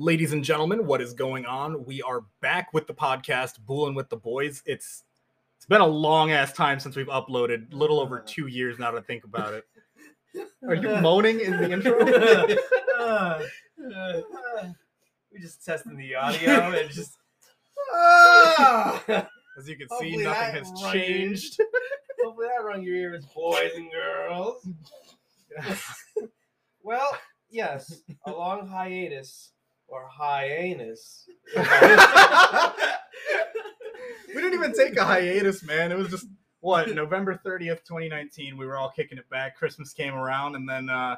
Ladies and gentlemen, what is going on? We are back with the podcast Bullin' with the Boys. It's it's been a long ass time since we've uploaded, little over two years now to think about it. Are you moaning in the intro? Uh, uh, we just testing the audio and just. Ah! As you can see, Hopefully nothing has changed. Hopefully that rung your ears, boys and girls. well, yes, a long hiatus or hiatus. we didn't even take a hiatus, man. It was just what November 30th, 2019. We were all kicking it back. Christmas came around, and then uh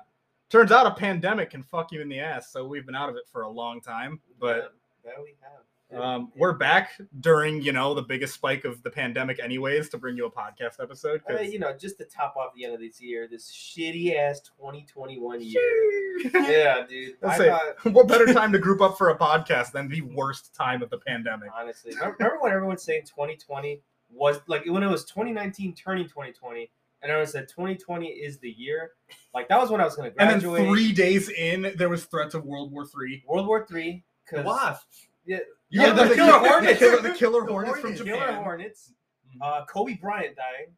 turns out a pandemic can fuck you in the ass. So we've been out of it for a long time. But that we have. Um, we're back during you know the biggest spike of the pandemic, anyways, to bring you a podcast episode. Uh, 'cause- you know, just to top off the end of this year, this shitty ass 2021 year. yeah, dude. I say, thought, what better time to group up for a podcast than the worst time of the pandemic? honestly, remember when everyone's saying 2020 was like when it was 2019 turning 2020, and everyone said 2020 is the year. Like that was when I was going to graduate. And then three days in, there was threats of World War Three. World War Three. Because Yeah, Yeah, the, the- killer hornets. the killer- the killer The hornets from Japan. Killer hornets. Uh, Kobe Bryant dying,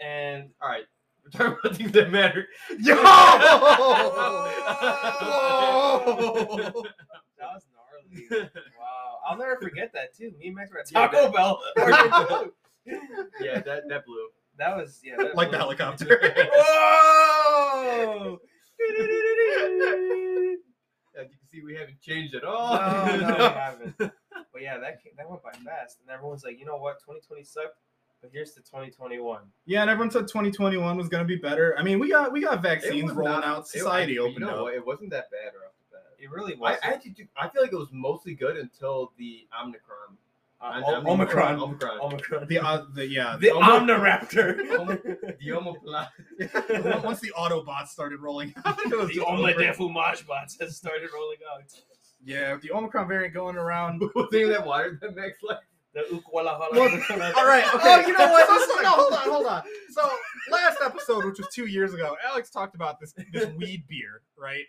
and All right, we're talking about things that matter. Yo! Whoa! that was gnarly. Wow, I'll never forget that too. Me and Max were at Taco that- Bell. yeah, that that blew. that was yeah. That like the helicopter. Whoa! As you can see, we haven't changed at no, all. no, we haven't. But yeah, that came, that went by fast, and everyone's like, you know what, 2020 sucked, but here's to 2021. yeah, and everyone said 2021 was gonna be better. I mean, we got we got vaccines rolling not- out. it- Society I- opened you know up. It wasn't that bad or off the bat. It really was. I actually do, I feel like it was mostly good until the Omicron. Uh, I- I O- mean, Omicron. Omicron. Omicron. The uh, the yeah The Omo- Omniraptor. The Omicron. Once the Autobots started rolling out, it was the just Omla over. de Fumage bots has started rolling out. Yeah, the Omicron variant going around. Thing that water that Max like. The Ukwala Look, All right, okay. Oh, you know what? So, so- no, hold on, hold on. So last episode, which was two years ago, Alex talked about this this weed beer, right?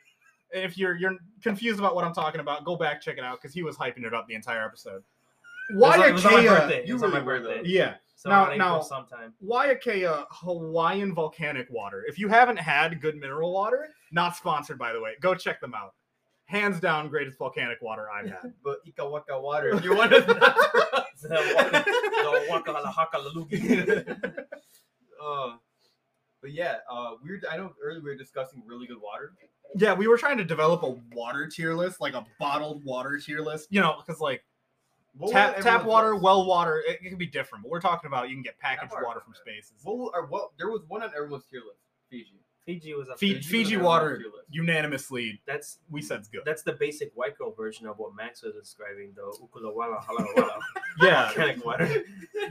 If you're you're confused about what I'm talking about, go back check it out because he was hyping it up the entire episode. Why It was on my birthday. you It was on my birthday. Yeah, So Now- now- sometime. why Akea Hawaiian volcanic water? If you haven't had good mineral water, not sponsored by the way, go check them out. Hands down, greatest volcanic water I've had. But Ika Waka water. If you want to. The Waka- the Waka La Haka La Lugi. uh, but yeah, uh, we were, I know earlier we were discussing really good water. Yeah, we were trying to develop a water tier list, like a bottled water tier list. You know, because like What tap tap water, list? well water, it, it can be different. But we're talking about you can get packaged water. water from spaces. What, wa- or what? There was one on everyone's tier list. Fiji. Fiji was a Fi- was Fiji on water everyone's tier list. unanimously, That's we said it's good. that's the basic white girl version of what Max was describing, the Ukulawala Halawala Yeah, volcanic water.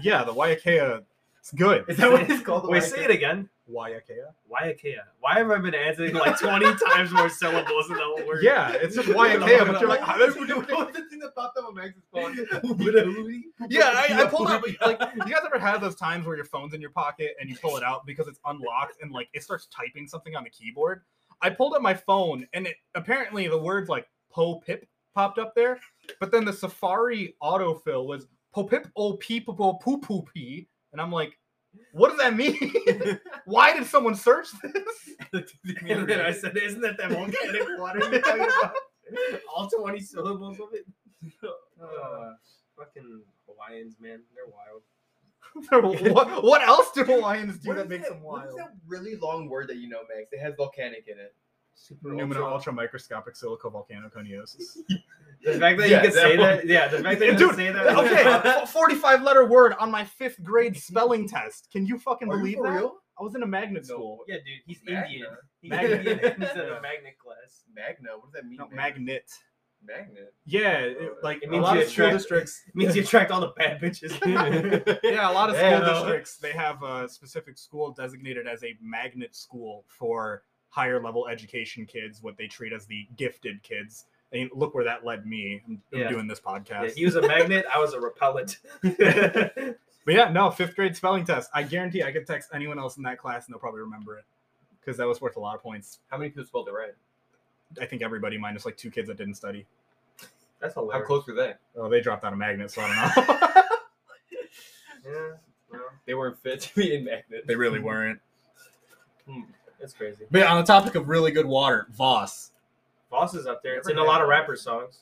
yeah, the Waiakea, it's good. Is that what it's called? Wait, say it again. Waiakea. Waiakea. Why have I been answering like 20 times more syllables in the whole word? Yeah, it's just Waiakea, but you're like, how What did we do was the thing that popped up on Max's phone? Yeah, I, I pulled out. Like, you guys ever had those times where your phone's in your pocket and you pull it out because it's unlocked and like it starts typing something on the keyboard? I pulled up my phone and it apparently the words like po pip popped up there, but then the Safari autofill was po pip o pee po po poo poo pee, and I'm like, what does that mean? Why did someone search this? And then I said, Isn't that that volcanic water you're talking about? All 20 syllables of it? Uh, fucking Hawaiians, man. They're wild. what, what else do Hawaiians do What that is makes that- them What is wild? that really long word that you know, Max? It has volcanic in it. Super Numina ultra- ultra microscopic silicovolcanoconiosis. The fact that Yeah, you can say that one. that, yeah, the fact that you Dude, can say that. okay, f- 45 letter word on my fifth grade spelling test. Can you fucking Are you believe for that? real? I was in a magnet No. school. Yeah, dude, he's Magna. Indian. He's Magna. Indian. He's in a magnet class. Magna. What does that mean? No, magnet. Magnet. Yeah, uh, it- like It a means lot you of school attract- districts. It means you attract all the bad bitches. yeah, a lot of school Yeah. districts they have a specific school designated as a magnet school for higher level education kids, what they treat as the gifted kids. And look where that led me. I'm, I'm Yeah. doing this Yeah, podcast. he was a magnet. I was a repellent. But yeah, no, fifth grade spelling test. I guarantee I could text anyone else in that class and they'll probably remember it because that was worth a lot of points. How many people spelled it right? I think everybody minus like two kids that didn't study. That's How close were they? Oh, they dropped out of magnet, so I don't know. Yeah, well, They weren't fit to be in magnet. they really weren't. Hmm. That's crazy. But on the topic of really good water, Voss. Voss is up there. It's Never in a lot of rapper songs.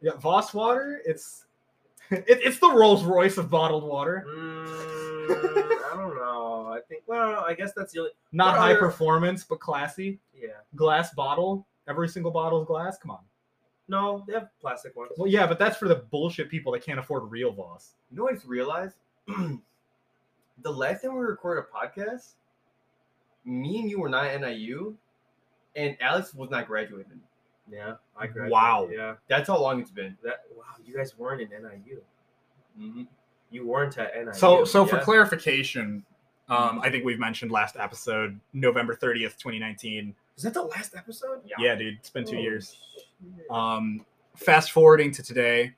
Yeah, Voss water. It's it, it's the Rolls Royce of bottled water. Mm, I don't know. I think. Well, I guess that's the only. Not What high other- performance, but classy. Yeah. Glass bottle. Every single bottle is glass. Come on. No, they have plastic ones. Well, yeah, but that's for the bullshit people that can't afford real Voss. You know what I just realized? the last time we recorded a podcast, me and you were not at NIU, and Alex was not graduating. Yeah, I graduated. Wow. Yeah. That's how long it's been. That. Wow. You guys weren't in NIU. Mm-hmm. You weren't at NIU. So, so for clarification, um, I think we've mentioned last episode, November thirtieth, twenty nineteen. was that the last episode? Yeah, dude, it's been two Oh, years. shit. Um, fast forwarding to today,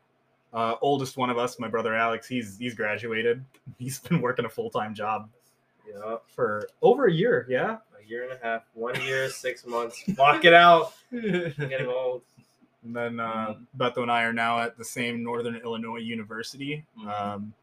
uh, oldest one of us, my brother Alex, he's he's graduated. He's been working a full time job yeah. for over a year. Yeah, A year and a half. One year, six months. Lock it out. I'm getting old. and then uh, Beto and I are now at the same Northern Illinois University. Mhm. Um,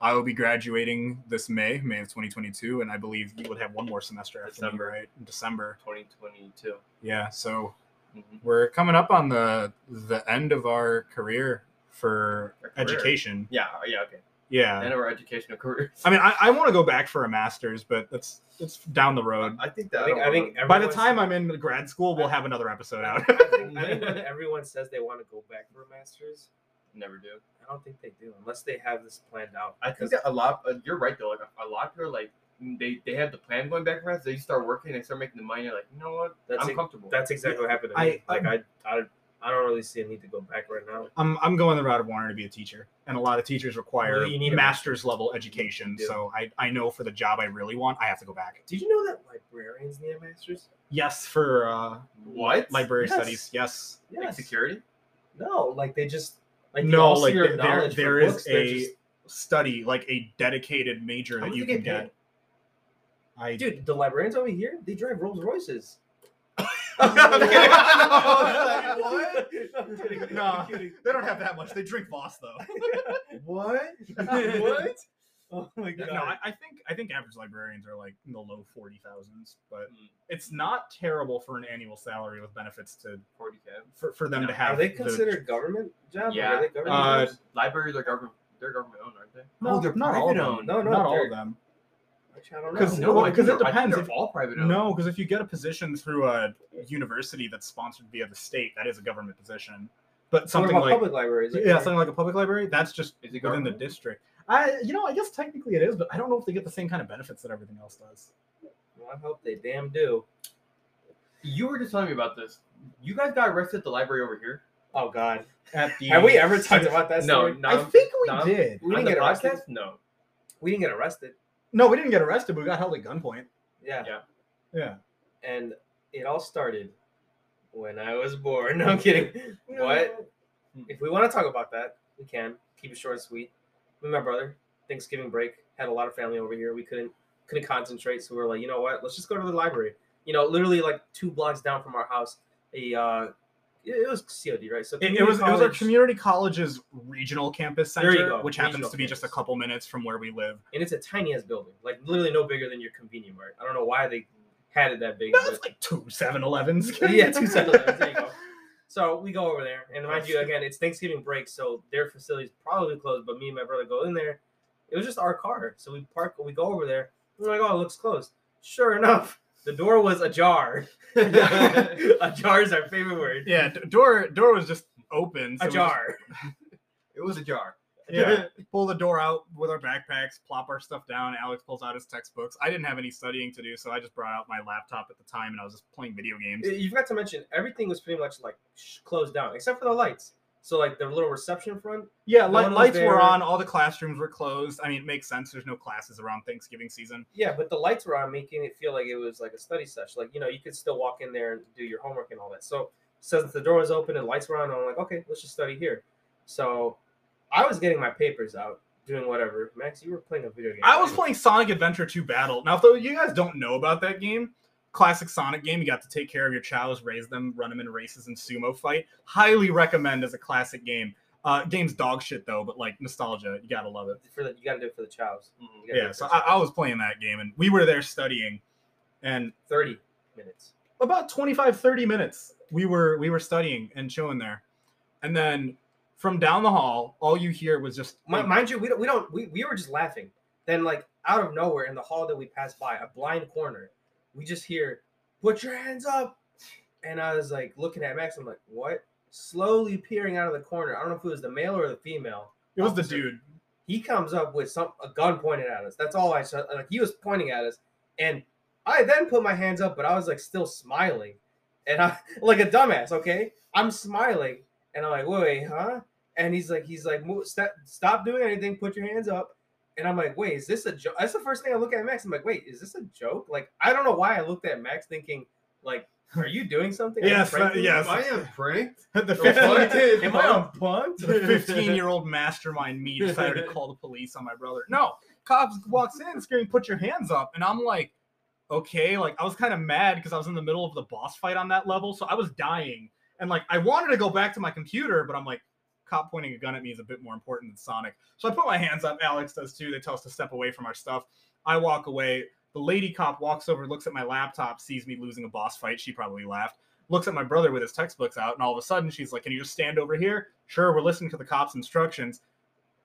I will be graduating this May, May of 2022, and I believe you would have one more semester after me, December. right? In December. 2022. Yeah, so Mhm. we're coming up on the the end of our career for Our career. education. Yeah, yeah, okay. Yeah, and our educational careers. I mean, I, I want to go back for a master's, but that's it's down the road. I think that I think. I think. By the everyone's- time I'm in grad school, we'll have another episode out. I think, I think when everyone says they want to go back for a master's, never do. I don't think they do unless they have this planned out. I think that a lot. Uh, you're right though. Like a, a lot of people are like they they have the plan going back around. So they start working and start making the money. They're like, you know what? That's I'm it. comfortable. That's exactly what happened to I- me. like I, I, I don't really see a need to go back right now. I'm I'm going the route of wanting to be a teacher, and a lot of teachers require Well, you need a master's level education. You. So I I know for the job I really want, I have to go back. Did you know that librarians need a master's? Yes, for uh, what? library Yes. studies. Yes. Like security? No, like they just like no, like sphere there, there, knowledge there is books, they're a just- study, like a dedicated major How that you can get get. I dude. The librarians over here, they drive Rolls Royces. What? I'm kidding. No, I'm kidding. they don't have that much. They drink Voss though. What? What? Oh my god. no, I, I think I think average librarians are like in the low forty thousands, but Mm. it's not terrible for an annual salary with benefits to 40 k. for, for them No. to have. Are they the- considered government jobs? Yeah. Are they government Uh, jobs? Libraries are government. They're government owned, aren't they? no, oh, they're not all of private them. owned. No, no, not all they're- of them. Actually, I don't know. 'Cause- No, well, I 'cause think it they're- I think depends. If- all private owned. No, because if you get a position through a university that's sponsored via the state, that is a government position. But So what something about like public libraries? yeah, something like a public library, that's just Is it within the district. I, you know, I guess technically it is, but I don't know if they get the same kind of benefits that everything else does. Well, I hope they damn do. You were just telling me about this. You guys got arrested at the library over here. Oh God. At the Have we ever talked about that? No, story? no. I think we No. did. We On didn't the get arrested. podcast? No. We didn't get arrested. No, we didn't get arrested, but we got held at gunpoint. Yeah. Yeah. Yeah. And it all started when I was born. No, I'm kidding. What? If we want to talk about that, we can. Keep it short and sweet. Me and my brother, Thanksgiving break, had a lot of family over here. We couldn't couldn't concentrate, so we were like, you know what? Let's just go to the library. You know, literally like two blocks down from our house. A uh, it, was COD, right? So It, it was it was our community college's regional campus center, which happens regional to be just a couple minutes from where we live. and it's a tiny ass building, like literally no bigger than your convenience mart. I don't know why they had it that big. No, but- it's like two 7-Elevens. yeah, two seven There you go. So we go over there, and mind you, again, it's Thanksgiving break, so their facility's probably closed. But me and my brother go in there. It was just our car, so we park. We go over there. We're like, oh, it looks closed. Sure enough, the door was ajar. ajar is our favorite word. Yeah, d- door door was just open. so we just- Ajar. It was ajar. yeah, pull the door out with our backpacks, plop our stuff down. Alex pulls out his textbooks. I didn't have any studying to do, so I just brought out my laptop at the time and I was just playing video games. You forgot to mention everything was pretty much like closed down except for the lights. So like the little reception front. Yeah, No li- lights there. were on. All the classrooms were closed. I mean, it makes sense. There's no classes around Thanksgiving season. Yeah, but the lights were on, making it feel like it was like a study session. Like you know, you could still walk in there and do your homework and all that. So since the door was open and lights were on, I'm like, okay, let's just study here. So I was getting my papers out, doing whatever. Max, you were playing a video game. I was playing Sonic Adventure 2 Battle. Now, if though you guys don't know about that game, classic Sonic game. You got to take care of your chows, raise them, run them in races and sumo fight. Highly recommend as a classic game. Uh, game's dog shit though, but like nostalgia, you gotta love it. For the, you gotta do it for the chows. Mhm. Do Yeah, so I, I was playing that game and we were there studying, and thirty minutes. about 25 30 minutes we were we were studying and chilling there and then from down the hall all you hear was just Mi- Mind you, we don't we don't we, we were just laughing. Then like out of nowhere in the hall that we passed by, a blind corner, we just hear, "Put your hands up!" And I was like looking at Max. I'm like, "What?" Slowly peering out of the corner. I don't know if it was the male or the female. it was the dude He comes up with some a gun pointed at us. That's all I saw. Like he was pointing at us, and I then put my hands up, but I was like still smiling, and I like a dumbass. Okay, I'm smiling, and I'm like, wait, wait, huh? And he's like, he's like, stop, stop doing anything. Put your hands up. And I'm like, wait, is this a joke? That's the first thing I look at Max. I'm like, wait, is this a joke? Like, I don't know why I looked at Max thinking, like, are you doing something? Yes, yes. Am I am pranked? the The 15? Am I on punt? the 15 year old mastermind me decided to call the police on my brother no cops walks in screaming put your hands up and i'm like okay like i was kind of mad because i was in the middle of the boss fight on that level so i was dying and like i wanted to go back to my computer but i'm like cop pointing a gun at me is a bit more important than sonic so i put my hands up alex does too they tell us to step away from our stuff i walk away the lady cop walks over looks at my laptop sees me losing a boss fight she probably laughed looks at my brother with his textbooks out, and all of a sudden she's like, Can you just stand over here? Sure, we're listening to the cops' instructions.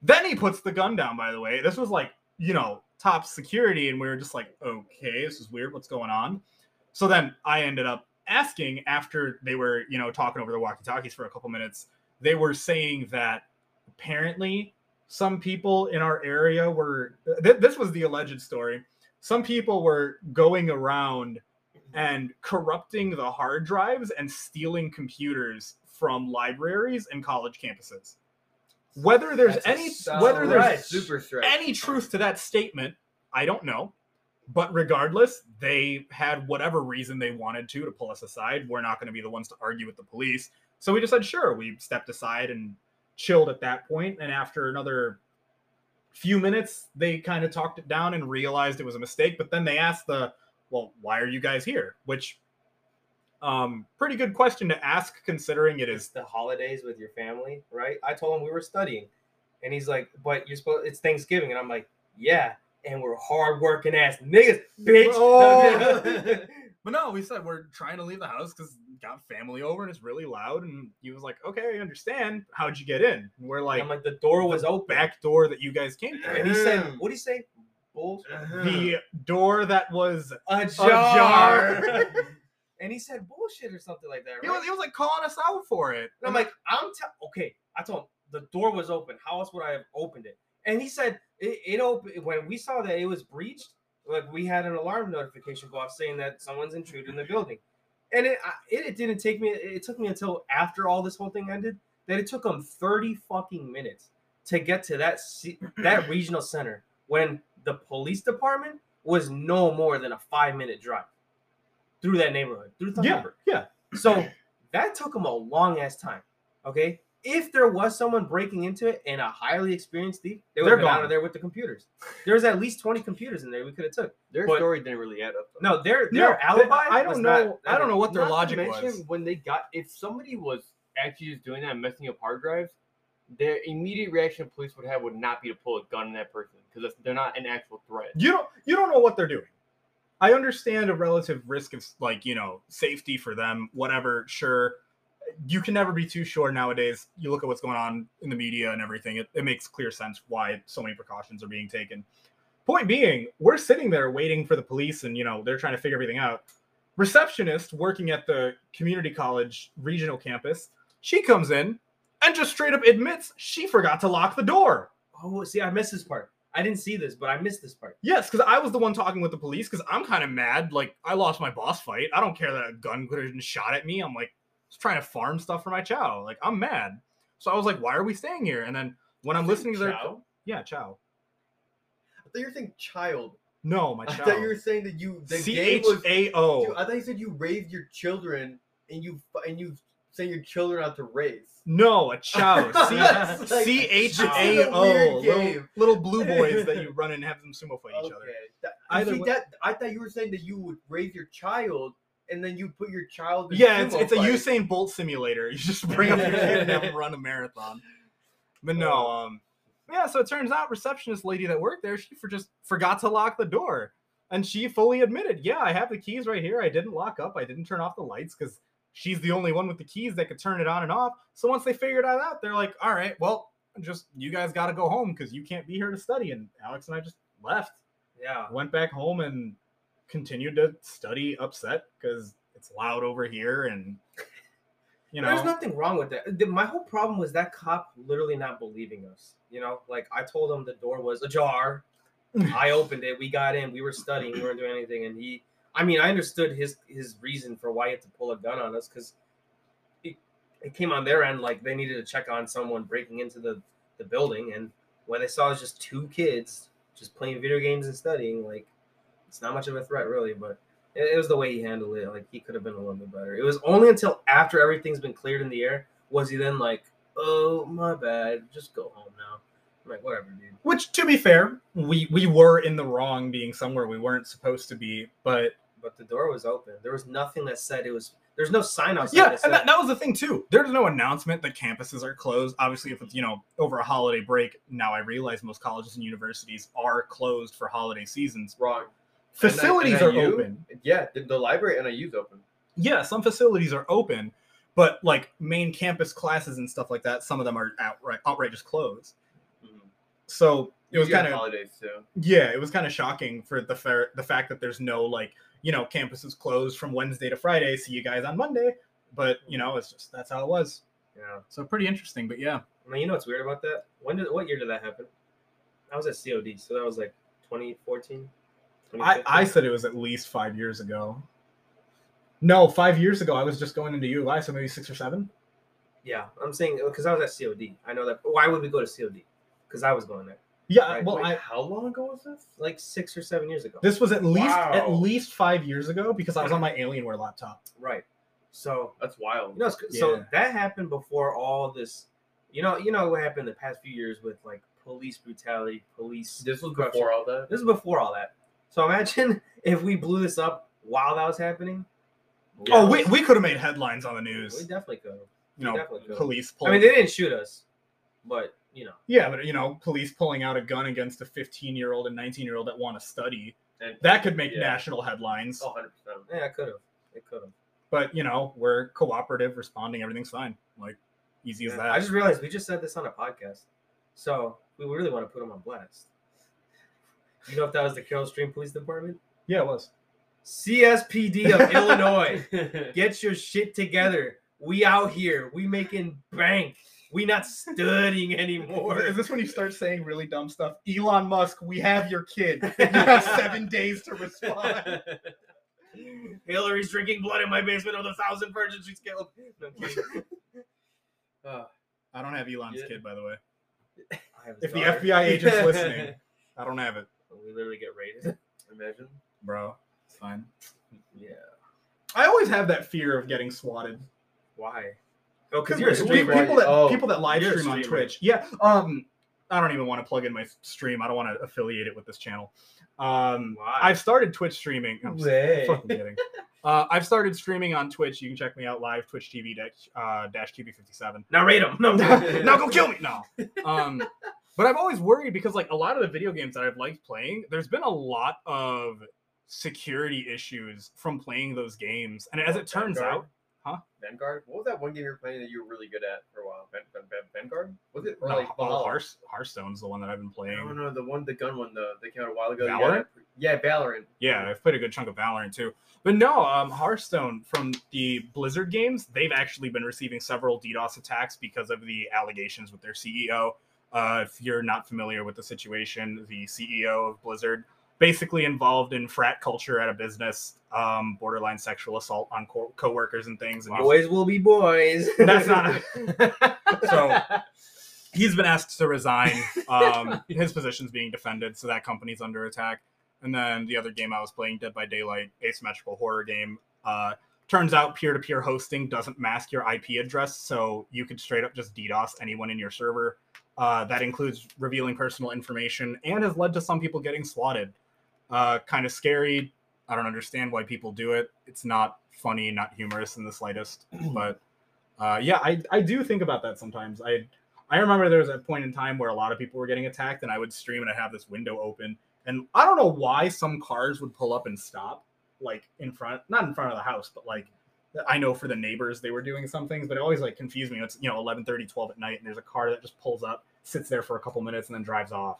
Then he puts the gun down, by the way. This was like, you know, top security, and we were just like, Okay, this is weird. What's going on? So then I ended up asking after they were, you know, talking over the walkie talkies for a couple minutes. They were saying that apparently some people in our area were, th- this was the alleged story. Some people were going around and corrupting the hard drives and stealing computers from libraries and college campuses. Whether there's That's any whether there's super stretch. any truth to that statement, I don't know. But regardless, they had whatever reason they wanted to to pull us aside. We're not going to be the ones to argue with the police. So we just said, sure. We stepped aside and chilled at that point. And after another few minutes, they kind of talked it down and realized it was a mistake. But then they asked the, well, why are you guys here? Which, um, pretty good question to ask considering it's the holidays with your family, right? I told him we were studying, and he's like, "But you're supposed it's Thanksgiving," and I'm like, "Yeah." And we're hard working ass niggas, bitch. Oh. But no, we said we're trying to leave the house because got family over and it's really loud. And he was like, "Okay, I understand. How'd you get in?" And we're like, I'm like, the door was "The open. back door that you guys came through." and he said. "What do you say?" Bull. Uh-huh. the door that was ajar. jar. and he said bullshit or something like that. he was he was like calling us out for it. And I'm like, I'm t- okay. I told him the door was open. How else would I have opened it? And he said it, it opened when we saw that it was breached. Like we had an alarm notification go off saying that someone's intruded in the building. And it, it it didn't take me. It took me until after all this whole thing ended that it took them 30 fucking minutes to get to that se- that regional center when the police department was no more than a five minute drive through that neighborhood through yeah, yeah. So that took them a long ass time. Okay. If there was someone breaking into it and a highly experienced thief, they would They're have been out gone. of there with the computers. There's at least 20 computers in there we could have took. Their But- story didn't really add up. though. No, their No, their they- alibi. I don't not- know. I don't know what their Not to logic mention, was. when they got if somebody was actually just doing that and messing up hard drives, their immediate reaction police would have would not be to pull a gun on that person because they're not an actual threat. You don't you don't know what they're doing. I understand a relative risk of like, you know, safety for them, whatever, sure. You can never be too sure nowadays. You look at what's going on in the media and everything, it, it makes clear sense why so many precautions are being taken. Point being, we're sitting there waiting for the police and you know, they're trying to figure everything out. Receptionist working at the community college regional campus, she comes in and just straight up admits she forgot to lock the door. Oh, see, I missed this part. I didn't see this, but I missed this part. Yes, because I was the one talking with the police because I'm kind of mad. Like, I lost my boss fight. I don't care that a gun could have been shot at me. I'm like, just trying to farm stuff for my chow. Like, I'm mad. So I was like, why are we staying here? And then when I'm listening to their. Chow? Yeah, chow. I thought you were saying child. No, my child. I thought you were saying that you the C game H was. A Dude, O. I thought you said you raised your children and you and you send your children out to race. No, a chow. That's like- C H this is A a O. weird Little, blue boys that you run and have them sumo fight each other. Okay, that- Either See, way- that I thought you were saying that you would raise your child and then you put your child. In Yeah, it's, it's a. Usain Bolt simulator. You just bring up your kid and have him run a marathon. But no, um, yeah. So it turns out receptionist lady that worked there, she for just forgot to lock the door, and she fully admitted, yeah, I have the keys right here. I didn't lock up. I didn't turn off the lights because she's the only one with the keys that could turn it on and off. So once they figured that out, they're like, all right, well, just you guys got to go home because you can't be here to study. And Alex and I just left Yeah. went back home and continued to study upset because it's loud over here and you know There's nothing wrong with that. My whole problem was that cop literally not believing us. You know, like I told him the door was ajar. I opened it. We got in. We were studying. We weren't doing anything. And he, I mean, I understood his his reason for why he had to pull a gun on us because it, it came on their end like they needed to check on someone breaking into the the building. And when they saw it was just two kids just playing video games and studying, like it's not much of a threat really. But it, it was the way he handled it. Like he could have been a little bit better. It was only until after everything's been cleared in the air was he then like, "Oh my bad, just go home now." I'm like, whatever, dude. which to be fair we we were in the wrong being somewhere we weren't supposed to be but But the door was open. There was nothing that said it was. There's no sign outside. yeah that and that, that was the thing too there's no announcement that campuses are closed obviously if it's you know over a holiday break now i realize most colleges and universities are closed for holiday seasons wrong. Facilities are open Yeah, the, the library at NIU's open. yeah, some facilities are open, but like main campus classes and stuff like that, some of them are outright outright just closed. Mm-hmm. So it was kind of holidays too. yeah, it was kind of shocking for the fair the fact that there's no like you know campuses closed from Wednesday to Friday. See you guys on Monday, but you know it's just that's how it was. Yeah. So pretty interesting, but yeah, I mean, you know what's weird about that? When did what year did that happen? I was at COD, so that was like 2014. I I said it was at least five years ago. No, five years ago I was just going into U of I, so maybe six or seven. yeah, I'm saying uh, because I was at COD. I know that. Why would we go to COD? Because I was going there Yeah, Right, well, Wait, I how long ago was this? like six or seven years ago. this was at least at least five years ago because I was on my Alienware laptop. right. So That's wild. You know, it's- so that happened before all this. You know, you know what happened the past few years with like police brutality, police. this was corruption. before all that. This is before all that. So imagine if we blew this up while that was happening. Oh, we, we could have made headlines on the news. We definitely could. You know, police. I mean, they didn't shoot us, but you know, yeah, but you know, police pulling out a gun against a 15 year old and 19 year old that want to study. And That could make Yeah. national headlines. Oh, 100 percent. yeah, it could have. It could have. But you know, we're cooperative, responding. Everything's fine. Like easy as that. I just realized we just said this on a podcast, so we really want to put them on blast. You know, if that was the Carol Stream Police Department, yeah, it was. CSPD of Illinois. Get your shit together. We out here. We making bank. We not studying anymore. Is this when you start saying really dumb stuff? Elon Musk, we have your kid. You have seven days to respond. Hillary's drinking blood in my basement with the thousand virgins she's killed. No. Uh, I don't have Elon's Yeah. kid, by the way. If the. FBI agent's listening, I don't have it, we literally get raided. Imagine. bro. It's fine. Yeah. I always have that fear of getting swatted. Why? Oh, because Because you're a people, streamer. people that Oh, people that live stream on. Twitch. Yeah. Um, I don't even want to plug in my stream. I don't want to affiliate it with this channel. Um, Why? I've started Twitch streaming. I'm Way. fucking kidding. uh, I've started streaming on Twitch. You can check me out live, Twitch TV dash, uh, dash TV57. Now raid him. No, now go kill me. No. Um, but I've always worried because like a lot of the video games that I've liked playing, there's been a lot of security issues from playing those games. And as it turns Vanguard? out, Huh? Vanguard. What was that one game you were playing that you were really good at for a while? Van, Van, Van, Vanguard? Was it? Or no, like oh, Hearth, Hearthstone's the one that I've been playing. No, no, the one, the gun one, the that came out a while ago. Valorant? Yeah, Valorant. Yeah, I've played a good chunk of Valorant too. But no, um, Hearthstone from the Blizzard games, they've actually been receiving several DDoS attacks because of the allegations with their CEO. Uh, if you're not familiar with the situation, the CEO of Blizzard basically involved in frat culture at a business, um, borderline sexual assault on co- coworkers and things. And Boys will be boys. That's not So- he's been asked to resign. Um, his position's being defended, so that company's under attack. And then the other game I was playing, Dead by Daylight, asymmetrical horror game. Uh, turns out peer-to-peer hosting doesn't mask your IP address, so you could straight up just DDoS anyone in your server. Uh, that includes revealing personal information and has led to some people getting swatted. Uh, kind of scary. I don't understand why people do it. It's not funny, not humorous in the slightest. but uh, yeah, I I do think about that sometimes. I I remember there was a point in time where a lot of people were getting attacked, and I would stream and I'd have this window open, and I don't know why some cars would pull up and stop like in front, not in front of the house, but like I know for the neighbors they were doing some things, but it always like confused me. It's you know 11, 30, 12 at night, and there's a car that just pulls up, sits there for a couple minutes, and then drives off.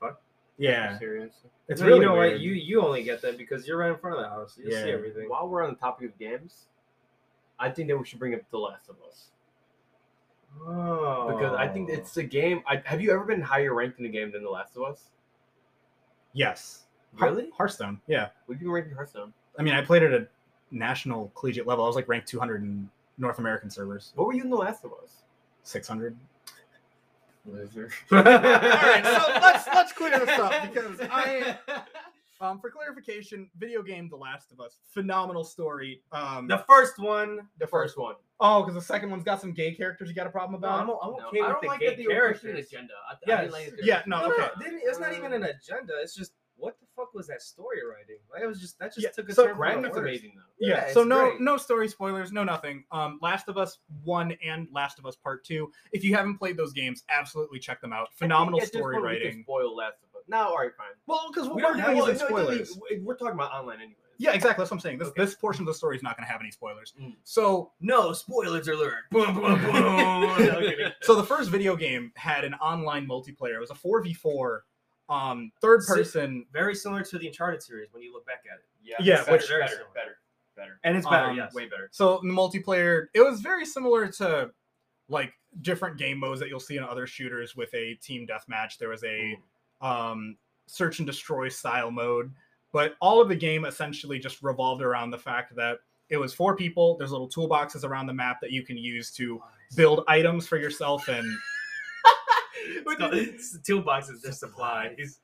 Fuck. Yeah, Serious. it's No, really you know weird. what? You you only get that because you're right in front of the house. You see everything. While we're on the topic of games, I think that we should bring up The Last of Us Oh. because I think it's a oh. game. I, have you ever been higher ranked in a game than The Last of Us? yes, Har- Really? Hearthstone. Yeah, We've been ranked in Hearthstone? I mean I played it at a national collegiate level. I was like ranked 200 in North American servers, What were you in The Last of Us? 600. Loser. All right, so let's let's clear this up because I um for clarification, video game The Last of Us, phenomenal story. Um, the first one. the first one. oh, because the second one's got some gay characters you got a problem No, about. I'm, I'm No, okay I don't the like gay that they were pushing an characters. agenda. I, I Yes. didn't like. Yeah, no, No, no, okay. they didn't- it's not even an agenda. It's just what the fuck was that story writing? Like it was just that just Yeah, took a so turn for the Graphics worse. amazing though. yeah, Yeah, so no great. no story spoilers no nothing um last of us 1 and last of us part 2 if you haven't played those games absolutely check them out phenomenal I think at this story point we can writing Spoil Last of Us. No, all right, fine. well because what We we're don't doing have- is no, no, no, spoilers we- We're talking about online anyways. yeah exactly that's what i'm saying this, Okay. this portion of the story is not going to have any spoilers Mm. so No spoilers alert. boom, boom, boom. No, so the first video game had an online multiplayer it was a 4v4 um third Si- person Very similar to the Uncharted series when you look back at it. Yeah, Yeah, better, which- better, Very similar. better, better, And it's better, Um, yes. way better. So in the multiplayer, it was very similar to like different game modes that you'll see in other shooters with a team deathmatch. There was a um, search and destroy style mode, but all of the game essentially just revolved around the fact that it was four people. There's little toolboxes around the map that you can use to build items for yourself. And No, it's the toolboxes, they're supplies.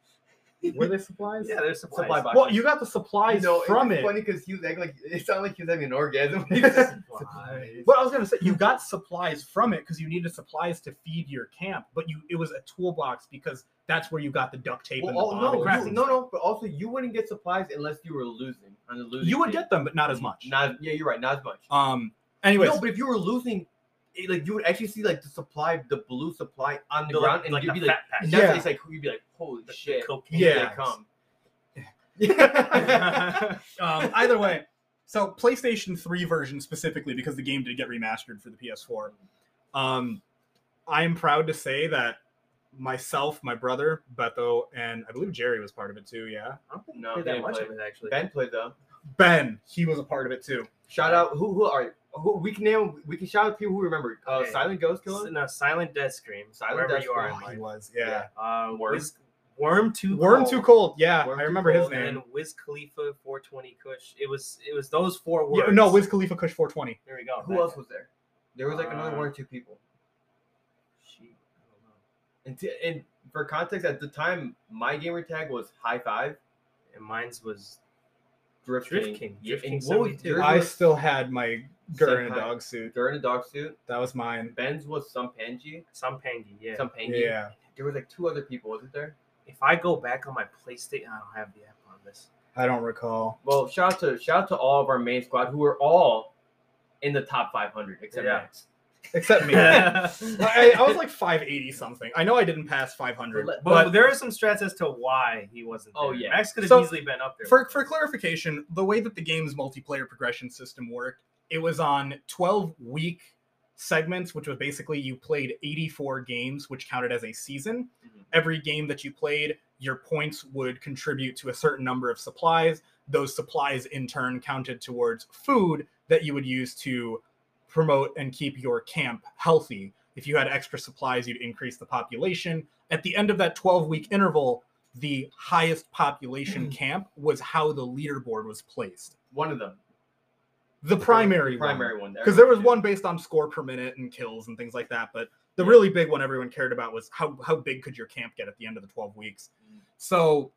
were they supplies? Yeah, they're supplies. Supply box. Well, you got the supplies You know, from it's it. funny because he was acting like it sounded like he was having an orgasm. Supplies. What I was gonna say, you got supplies from it because you needed supplies to feed your camp, but you it was a toolbox because that's where you got the duct tape Well, and the oh, bottle no, you, no, no, but also you wouldn't get supplies unless you were losing on the losing. You would team. get them, but not as much. Not yeah, you're right, not as much. Um. Anyways, no, but if you were losing, it, like you would actually see like the supply, the blue supply on the, The, ground, like, and like you'd the be like, fat pack. that's Yeah. it's like you'd be like, holy The- the shit, cocaine. Yeah. they come. um, either way, so PlayStation 3 version specifically because the game did get remastered for the PS4. Um, I am proud to say that myself, my brother Beto, and I believe Jerry was part of it too. Yeah, I don't think No, no, that didn't much play. of it actually. Ben played though. Ben, he was a part of it too. Shout out who who are who we can name we can shout out people who remember. Uh, Okay. Silent Ghost Killer. No, Silent Death Scream. Silent wherever Death you are Scream. in Oh, he was. Yeah. Uh, Worm. Wiz, Worm Too Worm Cold. Too Cold. Yeah, Worm I remember his Cold, name. And Wiz Khalifa 420 Kush. It was it was those four Yeah, words. no, Wiz Khalifa Kush 420. There we go. Who That- else was there? There was like another Uh, one or two people. Shit, I don't know. And, t- and for context, at the time, my gamer tag was high five. And mine's was Drift, Drift King. King. Drift King what was 72. yours I still had my Gur in a dog suit. Girl in a dog suit. That was mine. Ben's was some Panji. some Pangy. Yeah. Some Pangy. Yeah. There was like two other people, wasn't there? if I go back on my PlayStation, I don't have the app on this. I don't recall. Well, shout out to shout out to all of our main squad who are all in the top 500 except Yeah. Max. Except me. I, I was like 580 something. I know I didn't pass 500. But- But, But there are some strats as to why he wasn't. Oh, yeah. Max could have So, easily been up there. for, for clarification, the way that the game's multiplayer progression system worked, it was on 12 week segments, which was basically you played 84 games, which counted as a season. Mhm. Every game that you played, your points would contribute to a certain number of supplies. Those supplies, in turn, counted towards food that you would use to promote and keep your camp healthy. If you had extra supplies, you'd increase the population. At the end of that 12 week interval, the highest population camp was how the leaderboard was placed. One of them. The primary The primary one. Because there was one based on score per minute and kills and things like that. But the Yeah. really big one everyone cared about was how, how big could your camp get at the end of the 12 weeks. Mm. So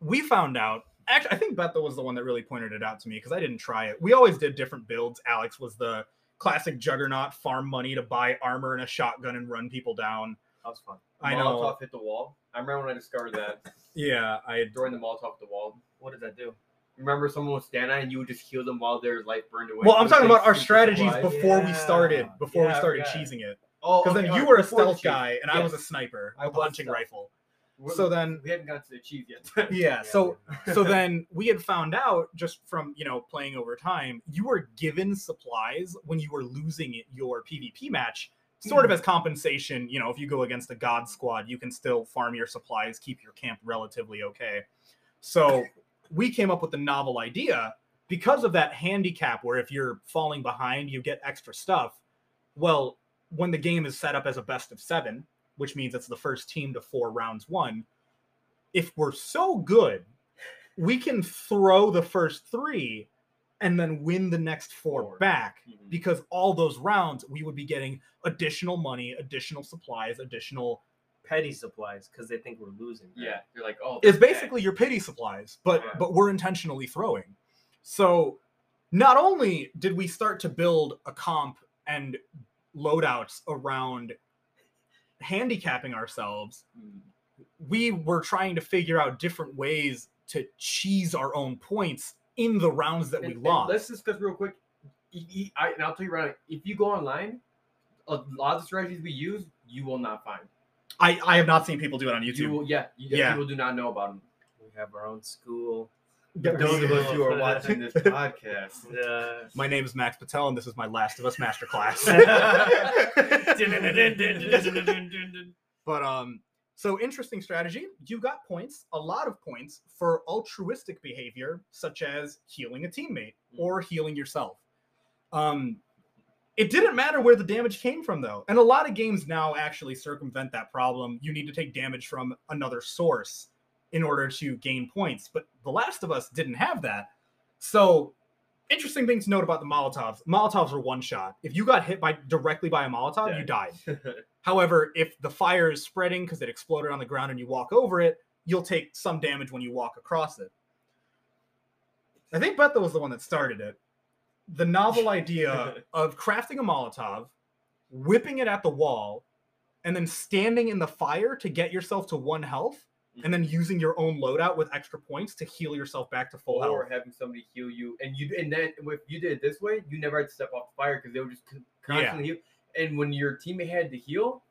we found out. Actually, I think Beto was the one that really pointed it out to me because I didn't try it. We always did different builds. Alex was the classic juggernaut farm money to buy armor and a shotgun and run people down. That was fun. I know. Molotov hit the wall. I remember when I discovered that Yeah, I during the Molotov hit the wall. What did that do? Remember, someone would stand on and you would just heal them while their life burned away. Well, I'm talking about our strategies supplies. before we started, before we Yeah, I started forgot. cheesing it. Oh, Because okay, then you right, were a stealth cheese. guy and I was a sniper I with a was hunting stealth. rifle. We're- So then, we hadn't gotten to the cheese yet. yeah. So so then we had found out just from you know playing over time, you were given supplies when you were losing your PvP match, sort of hmm. as compensation. You know, if you go against a god squad, you can still farm your supplies, keep your camp relatively okay. So we came up with the novel idea because of that handicap where if you're falling behind, you get extra stuff. Well, when the game is set up as a best of seven, which means it's the first team to four rounds one, if we're so good, we can throw the first three and then win the next four back Mhm. because all those rounds we would be getting additional money, additional supplies, additional. Petty supplies because they think we're losing. right? yeah, you're like, oh, It's that's bad. basically your pity supplies, but Yeah. but we're intentionally throwing. So not only did we start to build a comp and loadouts around handicapping ourselves, Mm. we were trying to figure out different ways to cheese our own points in the rounds that we And- and lost. let's discuss real quick. I, and I'll tell you right now, if you go online, a lot of the strategies we use, you will not find. I, I have not seen people do it on You YouTube. will, yeah, you, Yeah. people do not know about them. We have our own school. Those of us who are watching this podcast. Yeah. My name is Max Patel, and this is my Last of Us masterclass. but um, so interesting strategy. You got points, a lot of points for altruistic behavior, such as healing a teammate or healing yourself. Um, it didn't matter where the damage came from, though, and a lot of games now actually circumvent that problem. You need to take damage from another source in order to gain points, but The Last of Us didn't have that. So, interesting thing to note about the Molotovs: Molotovs are one shot. If you got hit by directly by a Molotov, you Dead. died. However, if the fire is spreading because it exploded on the ground and you walk over it, you'll take some damage when you walk across it. I think Beto was the one that started it. The novel idea of crafting a Molotov, whipping it at the wall, and then standing in the fire to get yourself to one health, and mm-hmm. then using your own loadout with extra points to heal yourself back to full or health. Or having somebody heal you, and you and then if you did it this way, you never had to step off the fire because they would just con- constantly heal. And when your teammate had to heal,